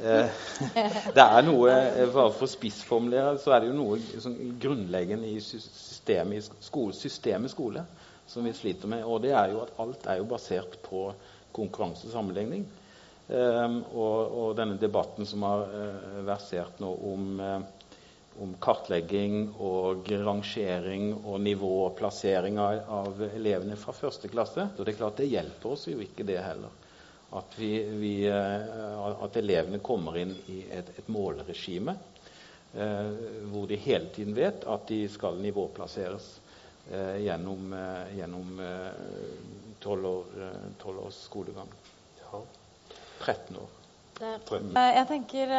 Eh, det er noe, eh, Bare for å spissformulere så er det jo noe sånn grunnleggende i systemet, i skole, systemet skole som vi sliter med. Og det er jo at alt er jo basert på konkurranse og sammenligning. Um, og, og, denne debatten som har uh, versert nå om, uh, om, kartlegging og rangering og nivå og plassering av, av elevene fra første klasse. Og det er klart det hjelper oss jo ikke, det heller. At, vi, vi, eh, at elevene kommer inn i et, et målregime eh, hvor de hele tiden vet at de skal nivåplasseres eh, gjennom, eh, gjennom eh, 12, år, 12 eh, års skolegang. Ja. 13 år. Jeg tenker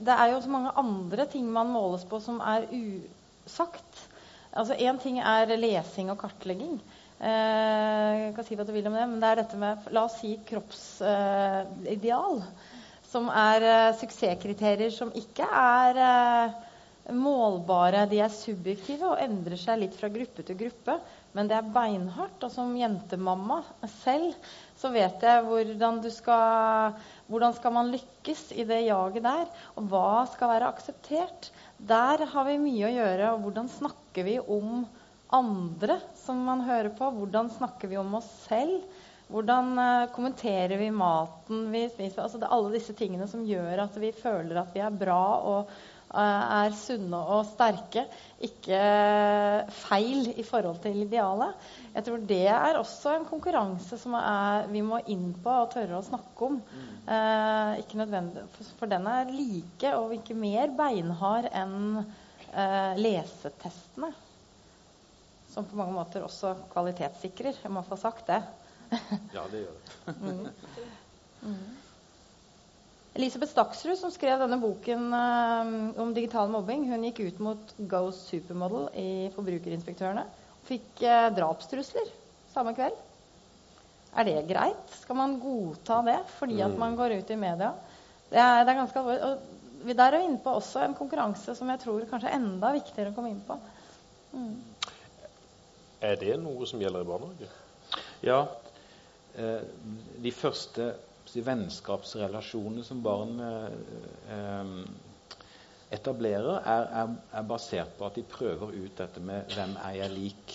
Det er jo så mange andre ting man måles på som er usagt. Altså Én ting er lesing og kartlegging. Eh, kan si hva du vil om det, men det er dette med la oss si kroppsideal. som er eh, suksesskriterier som ikke er eh, målbare. De er subjektive og endrer seg litt fra gruppe til gruppe. Men det er beinhardt. Og som jentemamma selv så vet jeg hvordan du skal Hvordan skal man lykkes i det jaget der? Og hva skal være akseptert? Der har vi mye å gjøre. Og hvordan snakker vi om andre som man hører på? Hvordan snakker vi om oss selv? Hvordan uh, kommenterer vi maten vi spiser? Altså, det er alle disse tingene som gjør at vi føler at vi er bra og uh, er sunne og sterke. Ikke feil i forhold til idealet. Jeg tror det er også en konkurranse som er, vi må inn på og tørre å snakke om. Ikke nødvendig, for, den er like og ikke mer beinhard enn lesetestene som på mange måter også kvalitetssikrer. Jeg må få sagt det. ja, det gjør det. mm. Mm. Elisabeth Staksrud, som skrev denne boken eh, om digital mobbing, hun gikk ut mot Go Supermodel i Forbrukerinspektørene og fikk eh, drapstrusler samme kveld. Er det greit? Skal man godta det fordi at Mm. man går ut i media? Det er, det er ganske alvorlig. Og vi der er vi inne på også en konkurranse som jeg tror kanskje er enda viktigere å komme inn på. Mm. Er det noe som gjelder i barnehage? Ja. Eh, de første vennskapsrelasjonene som barn eh, eh, etablerer, er, er, er basert på at de prøver ut dette med 'hvem er jeg lik',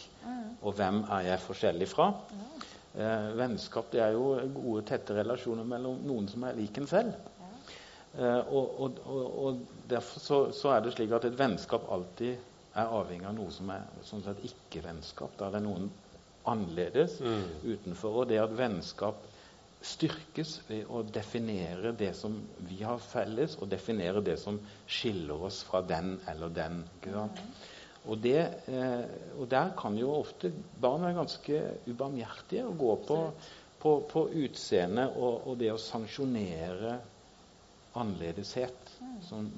og 'hvem er jeg forskjellig fra'. Eh, vennskap det er jo gode, tette relasjoner mellom noen som er lik en selv. Eh, og, og, og, og Derfor så, så er det slik at et vennskap alltid er avhengig av noe som er sånn sett ikke-vennskap. Da er det noen annerledes utenfor. Og det at vennskap styrkes ved å definere det som vi har felles, og definere det som skiller oss fra den eller den. Ikke sant? Og, det, eh, og der kan jo ofte barn være ganske ubarmhjertige og gå på, på, på utseende og, og det å sanksjonere annerledeshet som,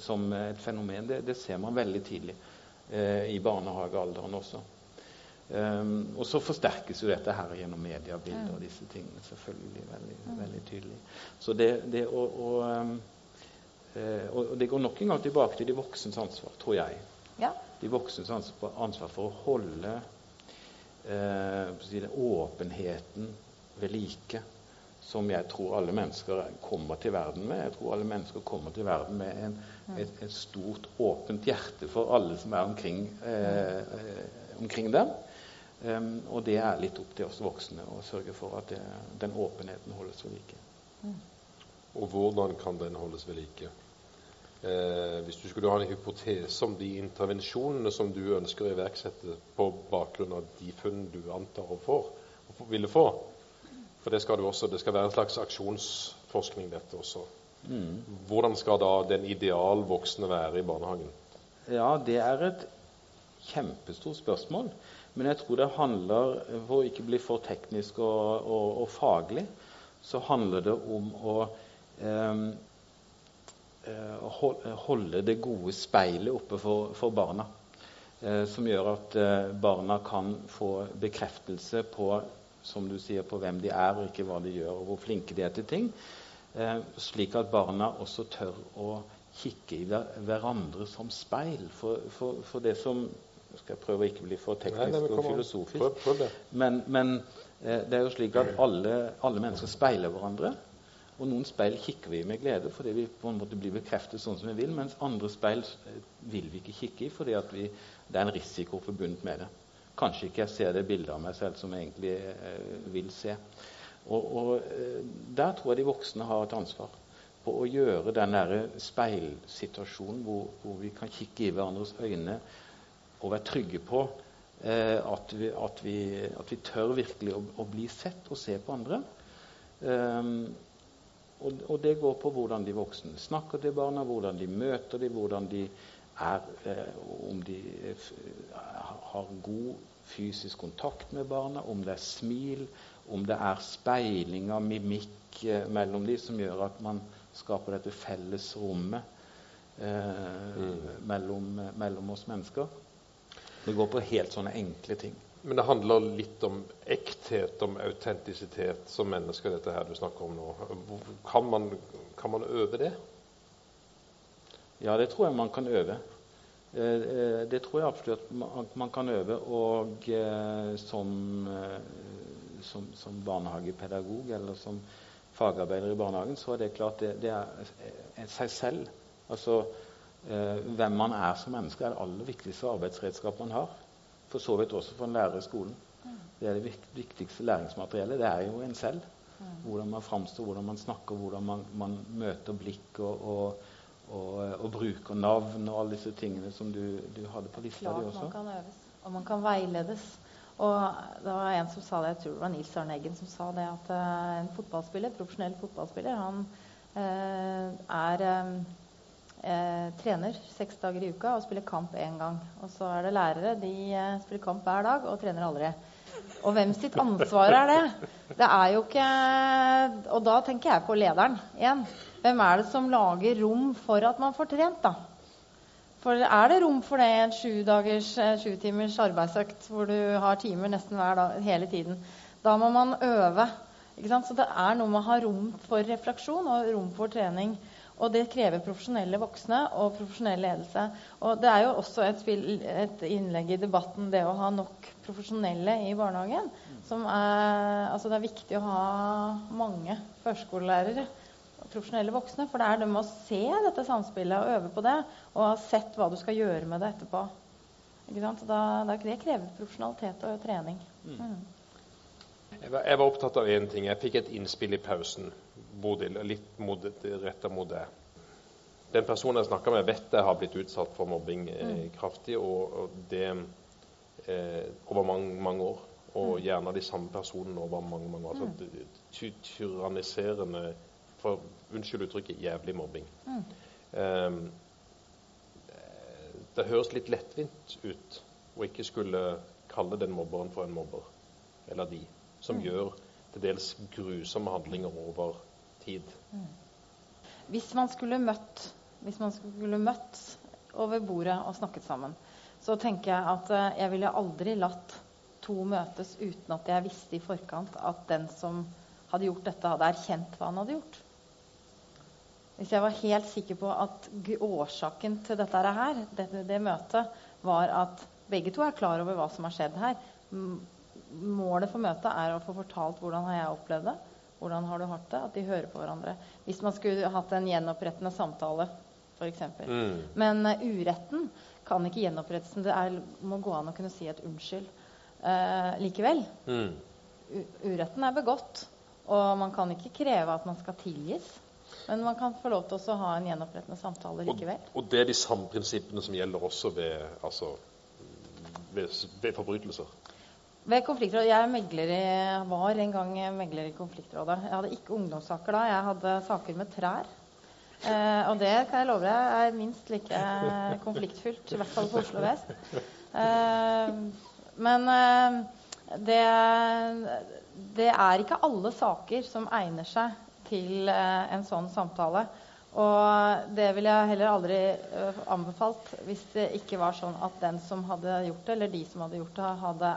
som et fenomen. Det, det ser man veldig tidlig eh, i barnehagealderen også. Um, og så forsterkes jo dette her gjennom mediebilder og disse tingene selvfølgelig veldig, veldig tydelig. Så det, det å, å, um, eh, og det går nok en gang tilbake til de voksnes ansvar, tror jeg. Ja. De voksnes ansvar, ansvar for å holde eh, si det, åpenheten ved like, som jeg tror alle mennesker kommer til verden med. Jeg tror alle mennesker kommer til verden med en, et, et stort, åpent hjerte for alle som er omkring, eh, omkring dem. Um, og det er litt opp til oss voksne å sørge for at det, den åpenheten holdes ved like. Og hvordan kan den holdes ved like? Eh, hvis du skulle ha en hypotese om de intervensjonene som du ønsker å iverksette på bakgrunn av de funn du antar å få, ville få For det skal, du også, det skal være en slags aksjonsforskning, dette også. Hvordan skal da den ideal voksne være i barnehagen? Ja, det er et kjempestort spørsmål. Men jeg tror det handler, for å ikke bli for teknisk og, og, og faglig, så handler det om å eh, holde det gode speilet oppe for, for barna. Eh, som gjør at eh, barna kan få bekreftelse på som du sier, på hvem de er, og ikke hva de gjør, og hvor flinke de er til ting. Eh, slik at barna også tør å kikke i hverandre som speil. For, for, for det som skal jeg prøve å ikke bli for teknisk Nei, nei, og filosofisk. Prøv, prøv det. Men, men eh, det er jo slik at alle, alle, mennesker speiler hverandre. Og noen speil kikker vi i med glede fordi vi på en måte blir bekreftet sånn som vi vil, mens andre speil eh, vil vi ikke kikke i fordi vi, det er en risiko forbundet med det. Kanskje ikke jeg ser det bildet av meg selv som jeg egentlig eh, vil se. Og, og eh, Der tror jeg de voksne har et ansvar på å gjøre den der speilsituasjonen hvor, hvor vi kan kikke i hverandres øyne og være trygge på eh, at, vi, at, vi, at, vi, tør virkelig å, å, bli sett og se på andre. Um, og, og, det går på hvordan de voksne snakker til barna, hvordan de møter dem, hvordan de er eh, Om de eh, har god fysisk kontakt med barna, om det er smil, om det er speiling av mimikk eh, mellom de som gjør at man skaper dette felles rommet mm. mellom, mellom oss mennesker. Det går på helt sånne enkle ting. Men det handler litt om ekthet, om autentisitet som mennesker, dette her du snakker om nå. Kan man, kan man øve det? Ja, det tror jeg man kan øve. Det tror jeg absolutt man kan øve. Og som, som, som barnehagepedagog eller som fagarbeider i barnehagen, så er det klart det, det er seg selv. Altså hvem man er som menneske, er det aller viktigste arbeidsredskapet man har. For så vidt også for en lærer i skolen. Det er det viktigste læringsmateriellet. Det er jo en selv. Hvordan man framstår, hvordan man snakker, hvordan man, man møter blikk og, og, og, og, bruker navn og alle disse tingene som du, du hadde på lista Klart di også. man kan øves, og man kan veiledes. Og det var en som sa det, jeg tror det var Nils Arne Eggen som sa det, at uh, en fotballspiller, profesjonell fotballspiller han eh, er um, eh, trener seks dager i uka og spiller kamp én gang. Og så er det lærere. De eh, spiller kamp hver dag og trener aldri. Og hvem sitt ansvar er det? Det er jo ikke Og da tenker jeg på lederen igjen. Hvem er det som lager rom for at man får trent, da? For er det rom for det i en sju sju timers arbeidsøkt hvor du har timer nesten hver dag hele tiden? Da må man øve. Ikke sant? Så det er noe med å ha rom for refleksjon og rom for trening. Og det krever profesjonelle voksne og profesjonell ledelse. Og det er jo også et, spill, et innlegg i debatten det å ha nok profesjonelle i barnehagen. Som er, altså det er viktig å ha mange førskolelærere og profesjonelle voksne. For det er det med å se dette samspillet og øve på det, og ha sett hva du skal gjøre med det etterpå. Ikke sant? Da, da, det krever profesjonalitet og trening. Mm. Jeg var, jeg var, opptatt av én ting. Jeg fikk et innspill i pausen. Bodil, litt retta mot deg. Den personen jeg snakka med, vet jeg har blitt utsatt for mobbing eh, mm. kraftig, og, og det eh, over mange, mange, år. Og mm. gjerne de samme personene over mange mange år. Altså, mm. ty tyranniserende for, Unnskyld uttrykket jævlig mobbing. Mm. Eh, det høres litt lettvint ut å ikke skulle kalle den mobberen for en mobber, eller de som mm. gjør til dels grusomme handlinger over tid. Mm. Hvis man skulle møtt hvis man skulle møtt over bordet og snakket sammen, så tenker jeg at eh, jeg ville aldri latt to møtes uten at jeg visste i forkant at den som hadde gjort dette, hadde erkjent hva han hadde gjort. Hvis jeg var helt sikker på at årsaken til dette her, det, det møtet, var at begge to er klar over hva som har skjedd her, målet for møtet er å få fortalt hvordan har jeg opplevd det. Hvordan har du hatt det? At de hører på hverandre. Hvis man skulle hatt en gjenopprettende samtale, f.eks. Mm. Men uh, uretten kan ikke gjenopprettes. Det er, må gå an å kunne si et unnskyld uh, likevel. Mm. Uretten er begått, og man kan ikke kreve at man skal tilgis. Men man kan få lov til å ha en gjenopprettende samtale likevel. Og, og det er de samme prinsippene som gjelder også ved, altså, ved, ved forbrytelser? Ved konfliktrådet, Jeg i, var en gang megler i konfliktrådet. Jeg hadde ikke ungdomssaker da. Jeg hadde saker med trær. Eh, og det kan jeg love deg er minst like konfliktfylt, i hvert fall på Oslo vest. Eh, men eh, det, det, er ikke alle saker som egner seg til eh, en sånn samtale. Og det ville jeg heller aldri uh, anbefalt hvis det ikke var sånn at den som hadde gjort det, eller de som hadde gjort det, hadde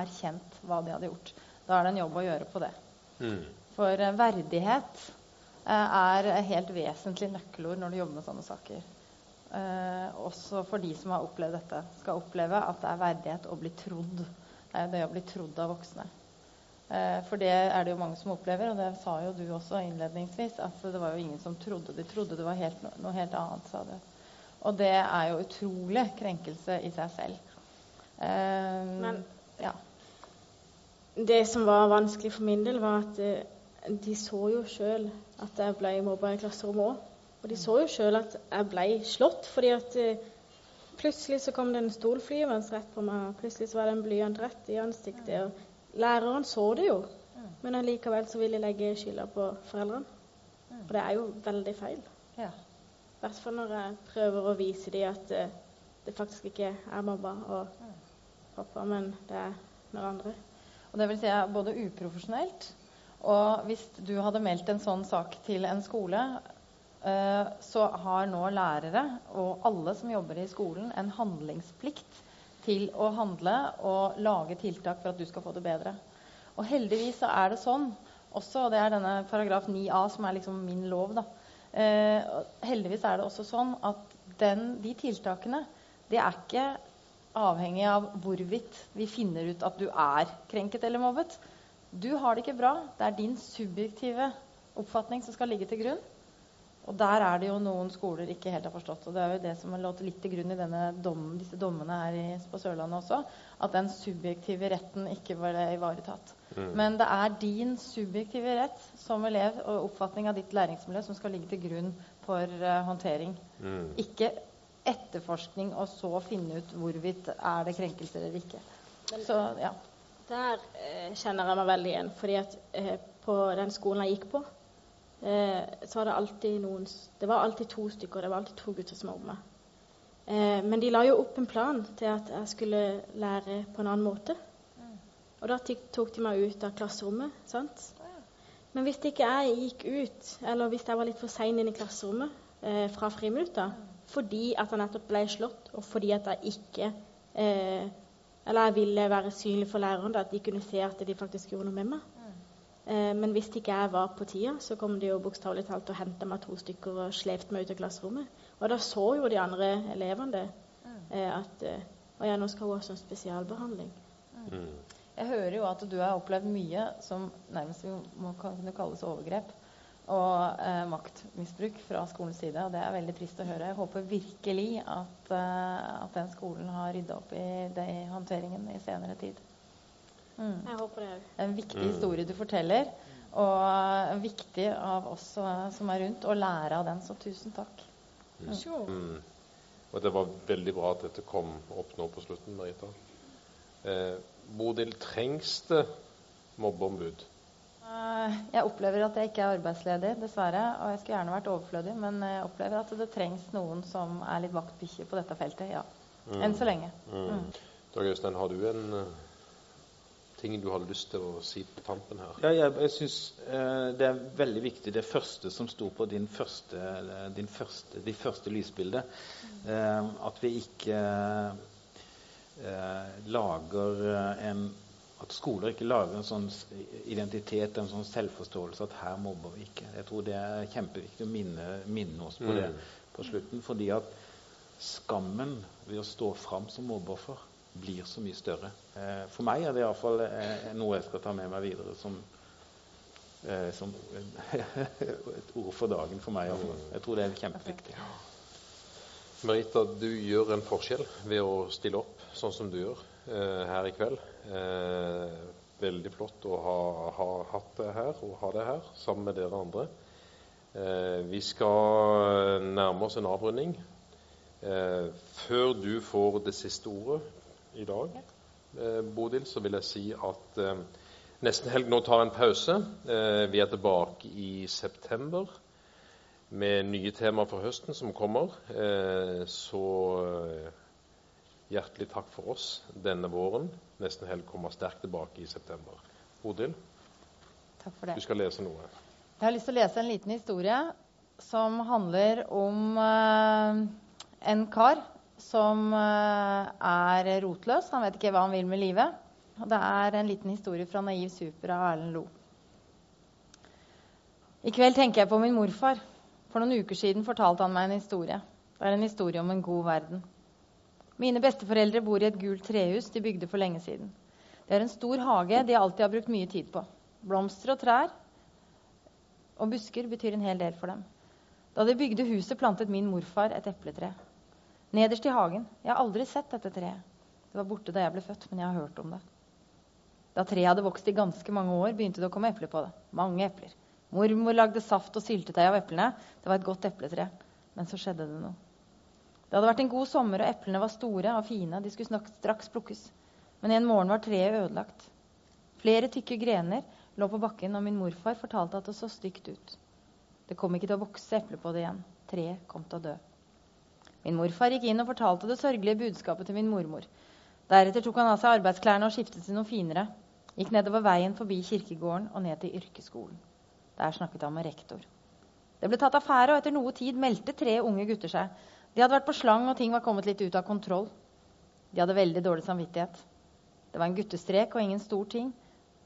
erkjent hva de hadde gjort. Da er det en jobb å gjøre på det. Mm. For uh, verdighet uh, er helt vesentlig nøkkelord når du jobber med sånne saker. også for de som har opplevd dette, skal oppleve at det er verdighet å bli trodd. Det er det å bli trodd av voksne. Eh, for det er det jo mange som opplever, og det sa jo du også innledningsvis. at det var jo ingen som trodde de trodde det var helt, noe helt annet, sa du. Og det er jo utrolig krenkelse i seg selv. Eh, Men ja. det som var vanskelig for min del, var at eh, de så jo sjøl at jeg ble mobba i klasserommet òg. Og de så jo sjøl at jeg ble slått, fordi at plutselig så kom det en stol flyvende rett på meg. Plutselig så var det en blyant rett i ansiktet. og Læreren så det jo, men allikevel så vil jeg legge skylda på foreldrene. Og det er jo veldig feil. I hvert fall når jeg prøver å vise dem at det, eh, det faktisk ikke er mamma og pappa, men det er noen andre. Og det vil si både uprofesjonelt og hvis du hadde meldt en sånn sak til en skole, eh, så har nå lærere og alle som jobber i skolen, en handlingsplikt til å handle og lage tiltak for at du skal få det bedre. Og heldigvis så er det sånn også, og det er denne paragraf 9a som er liksom min lov, da. Eh, heldigvis er det også sånn at den, de tiltakene det er ikke avhengig av hvorvidt vi finner ut at du er krenket eller mobbet. Du har det ikke bra. Det er din subjektive oppfatning som skal ligge til grunn. Og der er det jo noen skoler ikke helt har forstått. Og det er jo det som har låt litt til grunn i dom, disse dommene her i, på Sørlandet også. At den subjektive retten ikke var ivaretatt. Mm. Men det er din subjektive rett som elev og oppfatning av ditt læringsmiljø som skal ligge til grunn for uh, håndtering. Mm. Ikke etterforskning og så finne ut hvorvidt er det krenkelser eller ikke. Men, så, ja. Der eh, kjenner jeg meg veldig igjen. fordi at eh, på den skolen jeg gikk på, eh, så var det alltid noen Det var alltid to stykker. Det var alltid to gutter som var med. Eh, men de la jo opp en plan til at jeg skulle lære på en annen måte. Og da tok de meg ut av klasserommet. sant? Men hvis ikke jeg gikk ut, eller hvis jeg var litt for sein inn i klasserommet eh, fra friminutta fordi at jeg nettopp ble slått, og fordi at jeg ikke eh, Eller jeg ville være synlig for læreren, at de kunne se at de faktisk gjorde noe med meg. Eh, men hvis ikke jeg var på tida, så kom de jo bokstavelig talt og henta meg to stykker og slepte meg ut av klasserommet. Og da så jo de andre elevene det. Eh, at Og ja, nå skal hun ha sånn spesialbehandling. Mm. Jeg hører jo at du har opplevd mye som nærmest må kunne kalles overgrep og eh, maktmisbruk fra skolens side. Og det er veldig trist å høre. Jeg håper virkelig at, eh, at den skolen har rydda opp i det i håndteringen i senere tid. Mm. Jeg håper det er en viktig historie du forteller, og viktig av oss som er rundt, å lære av den. Så tusen takk. Mm. Mm. Og det var veldig bra at dette kom opp nå på slutten, Marita. Eh, Bodil, trengs det mobbeombud? Eh, jeg opplever at jeg ikke er arbeidsledig, dessverre. Og jeg skulle gjerne vært overflødig, men jeg opplever at det trengs noen som er litt vaktbikkje på dette feltet. Ja. Mm. Enn så lenge. Mm. Mm. Dag Øystein, har du en ting du har lyst til å si på tampen her? Ja, jeg, jeg synes eh, Det er veldig viktig det første som sto på din første, din første, de første lysbildene. Eh, at vi ikke eh, lager en At skoler ikke lager en sånn identitet, en sånn selvforståelse at her mobber vi ikke. Jeg tror det er kjempeviktig å minne, minne oss på mm. det på slutten. fordi at skammen ved å stå fram som mobbeoffer blir så mye større. Eh, for meg er det iallfall eh, noe jeg skal ta med meg videre som, eh, som et ord for dagen for meg. Iallfall. Jeg tror det er kjempeviktig. Merita, du gjør en forskjell ved å stille opp sånn som du gjør her i kveld. Veldig flott å ha, ha, hatt det her og ha det her sammen med dere andre. Vi skal nærme oss en avrunding. før du får det siste ordet i dag, eh, Bodil, så vil jeg si at eh, nesten helg nå tar en pause. Eh, vi er tilbake i september med nye temaer for høsten som kommer. Eh, så hjertelig takk for oss denne våren. Nesten helg kommer sterkt tilbake i september. Bodil, takk for det. du skal lese noe. Jeg har lyst til å lese en liten historie som handler om en kar som eh, er rotløs. Han vet ikke hva han vil med livet. Og det er en liten historie fra 'Naiv super' av Erlend Lo. I kveld tenker jeg på min morfar. For noen uker siden fortalte han meg en historie. Det er en historie om en god verden. Mine besteforeldre bor i et gult trehus de bygde for lenge siden. Det er en stor hage de alltid har brukt mye tid på. Blomster og trær og busker betyr en hel del for dem. Da de bygde huset, plantet min morfar et epletre. Nederst i hagen. Jeg har aldri sett dette treet. Det var borte da jeg ble født, men jeg har hørt om det. Da treet hadde vokst i ganske mange år, begynte det å komme epler på det. Mange epler. Mormor lagde saft og syltetøy av eplene. Det var et godt epletre. Men så skjedde det noe. Det hadde vært en god sommer, og eplene var store og fine. De skulle straks plukkes. Men en morgen var treet ødelagt. Flere tykke grener lå på bakken, og min morfar fortalte at det så stygt ut. Det kom ikke til å vokse epler på det igjen. Treet kom til å dø. Min morfar gikk inn og fortalte det sørgelige budskapet til min mormor. Deretter tok han av seg arbeidsklærne og skiftet til noe finere. Gikk nedover veien forbi kirkegården og ned til yrkesskolen. Der snakket han med rektor. Det ble tatt affære, og etter noe tid meldte tre unge gutter seg. De hadde vært på slang, og ting var kommet litt ut av kontroll. De hadde veldig dårlig samvittighet. Det var en guttestrek og ingen stor ting,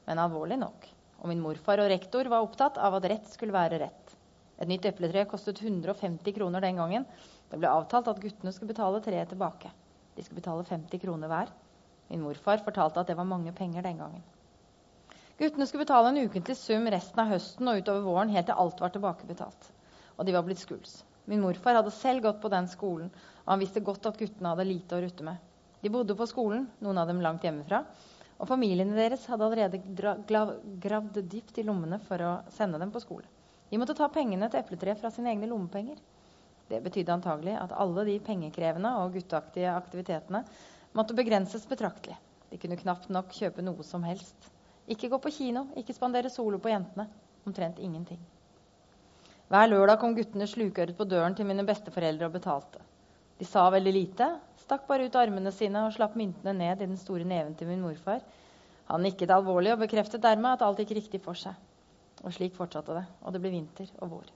men alvorlig nok. Og min morfar og rektor var opptatt av at rett skulle være rett. Et nytt epletre kostet 150 kroner den gangen, det ble avtalt at guttene skulle betale treet tilbake. De skulle betale 50 kroner hver. Min morfar fortalte at det var mange penger den gangen. Guttene skulle betale en ukentlig sum resten av høsten og utover våren helt til alt var tilbakebetalt. Og de var blitt skuls. Min morfar hadde selv gått på den skolen, og han visste godt at guttene hadde lite å rutte med. De bodde på skolen, noen av dem langt hjemmefra, og familiene deres hadde allerede gravd dypt i lommene for å sende dem på skole. De måtte ta pengene til epletreet fra sine egne lommepenger. Det betydde antagelig at alle de pengekrevende og gutteaktige aktivitetene måtte begrenses betraktelig. De kunne knapt nok kjøpe noe som helst. Ikke gå på kino, ikke spandere solo på jentene. Omtrent ingenting. Hver lørdag kom guttene slukøret på døren til mine besteforeldre og betalte. De sa veldig lite, stakk bare ut armene sine og slapp myntene ned i den store neven til min morfar. Han nikket alvorlig og bekreftet dermed at alt gikk riktig for seg. Og slik fortsatte det, og det ble vinter og vår.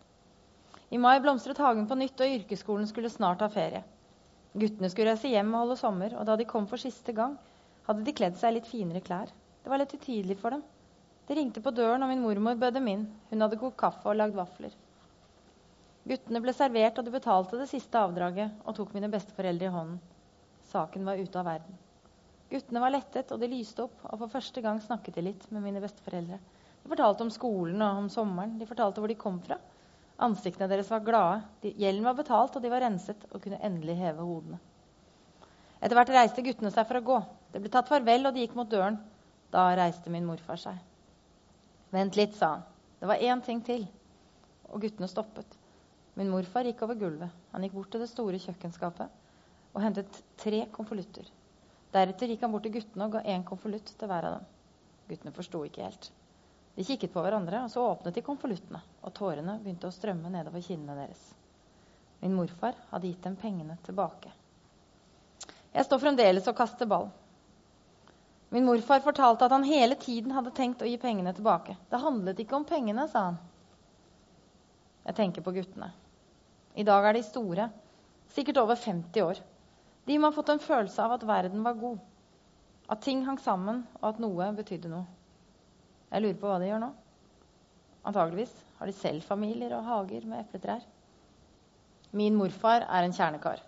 I mai blomstret hagen på nytt, og yrkesskolen skulle snart ha ferie. Guttene skulle reise hjem og holde sommer, og da de kom for siste gang, hadde de kledd seg litt finere klær. Det var litt utydelig for dem. Det ringte på døren, og min mormor bød dem inn. Hun hadde kokt kaffe og lagd vafler. Guttene ble servert, og de betalte det siste avdraget og tok mine besteforeldre i hånden. Saken var ute av verden. Guttene var lettet, og de lyste opp, og for første gang snakket de litt med mine besteforeldre. De fortalte om skolen og om sommeren. De fortalte hvor de kom fra. Ansiktene deres var glade. De, gjelden var betalt, og de var renset og kunne endelig heve hodene. Etter hvert reiste guttene seg for å gå. Det ble tatt farvel, og de gikk mot døren. Da reiste min morfar seg. Vent litt, sa han. Det var én ting til. Og guttene stoppet. Min morfar gikk over gulvet. Han gikk bort til det store kjøkkenskapet og hentet tre konvolutter. Deretter gikk han bort til guttene og ga én konvolutt til hver av dem. Guttene forsto ikke helt. De kikket på hverandre, og så åpnet de konvoluttene, og tårene begynte å strømme nedover kinnene deres. Min morfar hadde gitt dem pengene tilbake. Jeg står fremdeles og kaster ball. Min morfar fortalte at han hele tiden hadde tenkt å gi pengene tilbake. Det handlet ikke om pengene, sa han. Jeg tenker på guttene. I dag er de store, sikkert over 50 år. De må ha fått en følelse av at verden var god, at ting hang sammen, og at noe betydde noe. Jeg lurer på hva de gjør nå. Antageligvis har de selv familier og hager med epletrær. Min morfar er en kjernekar.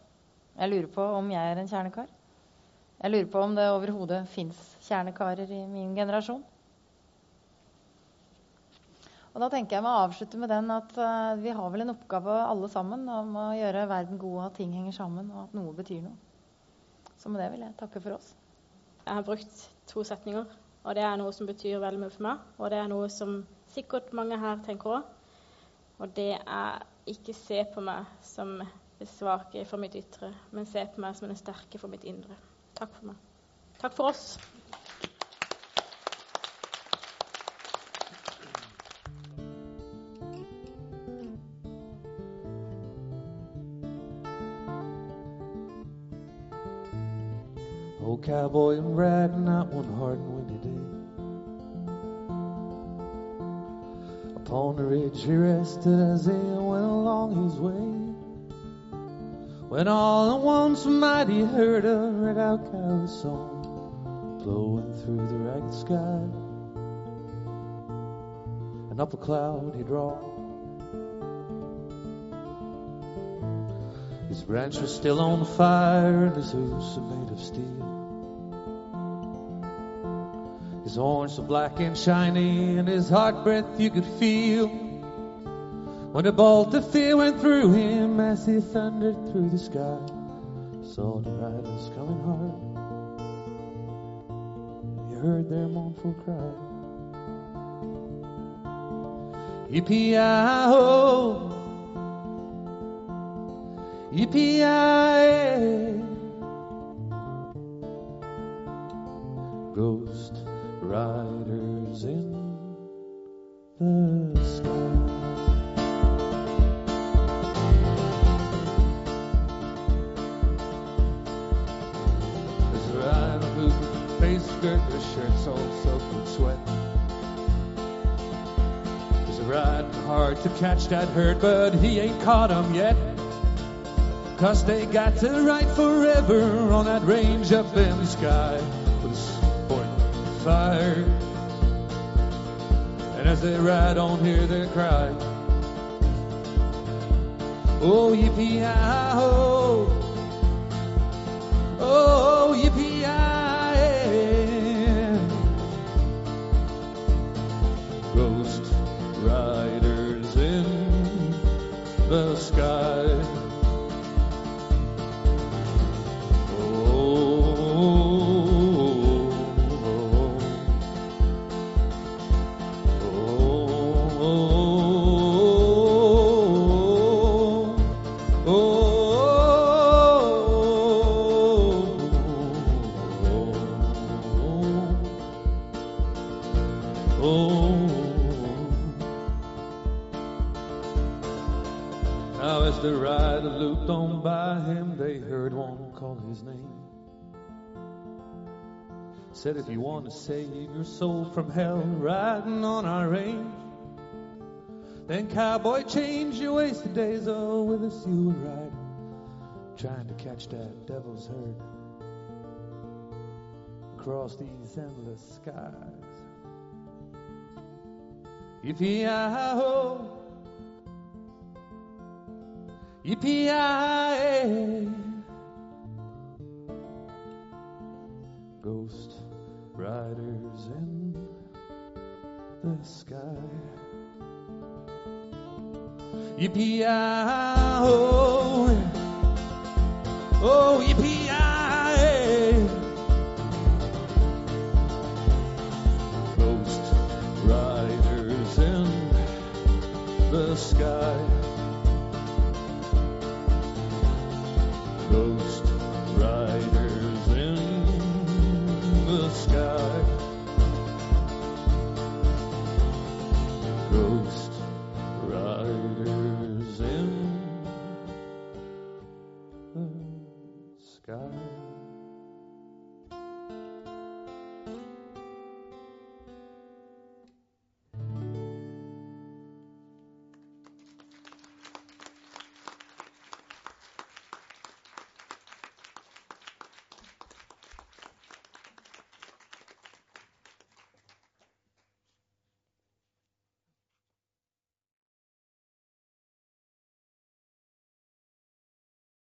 Jeg lurer på om jeg er en kjernekar. Jeg lurer på om det overhodet fins kjernekarer i min generasjon. Og da tenker jeg meg å avslutte med den at uh, vi har vel en oppgave alle sammen om å gjøre verden god, og at ting henger sammen, og at noe betyr noe. Så med det vil jeg takke for oss. Jeg har brukt to setninger, og det er noe som betyr veldig mye for meg. Og det er noe som sikkert mange her tenker òg. Og det er ikke se på meg som det svake for mitt ytre, men se på meg som den sterke for mitt indre. Takk for meg. Takk for oss. Cowboy and riding out one hard and windy day. Upon the ridge he rested as he went along his way. When all at once might he heard a red out song blowing through the ragged sky. And up a cloud he draw. His branch was still on fire and his hoofs were made of steel. His horns were black and shiny and his heart breath you could feel. When a bolt of fear went through him as he thundered through the sky, saw the riders coming hard. He heard their mournful cry. Yippee-yi-ho, yippee-yi, riders in the sky. Face skirt, the shirt's all soaked with sweat. He's riding hard to catch that herd, but he ain't caught 'em yet. Cause they got to ride forever on that range up in the sky fire. And as they ride on hear their cry. Oh, yippee-yi-ho. Oh, yippee-yi. Oh. Now as the rider looped on by him, they heard one call his name. Said, if you want to save your soul from hell, riding on our range, then cowboy, change your wasted days. Oh, with us you would ride, trying to catch that devil's herd. across these endless skies. Yippee-yi-ho. Ghost riders in the sky. Yippee-yi-ho, oh yippee-yi-yay. Sky.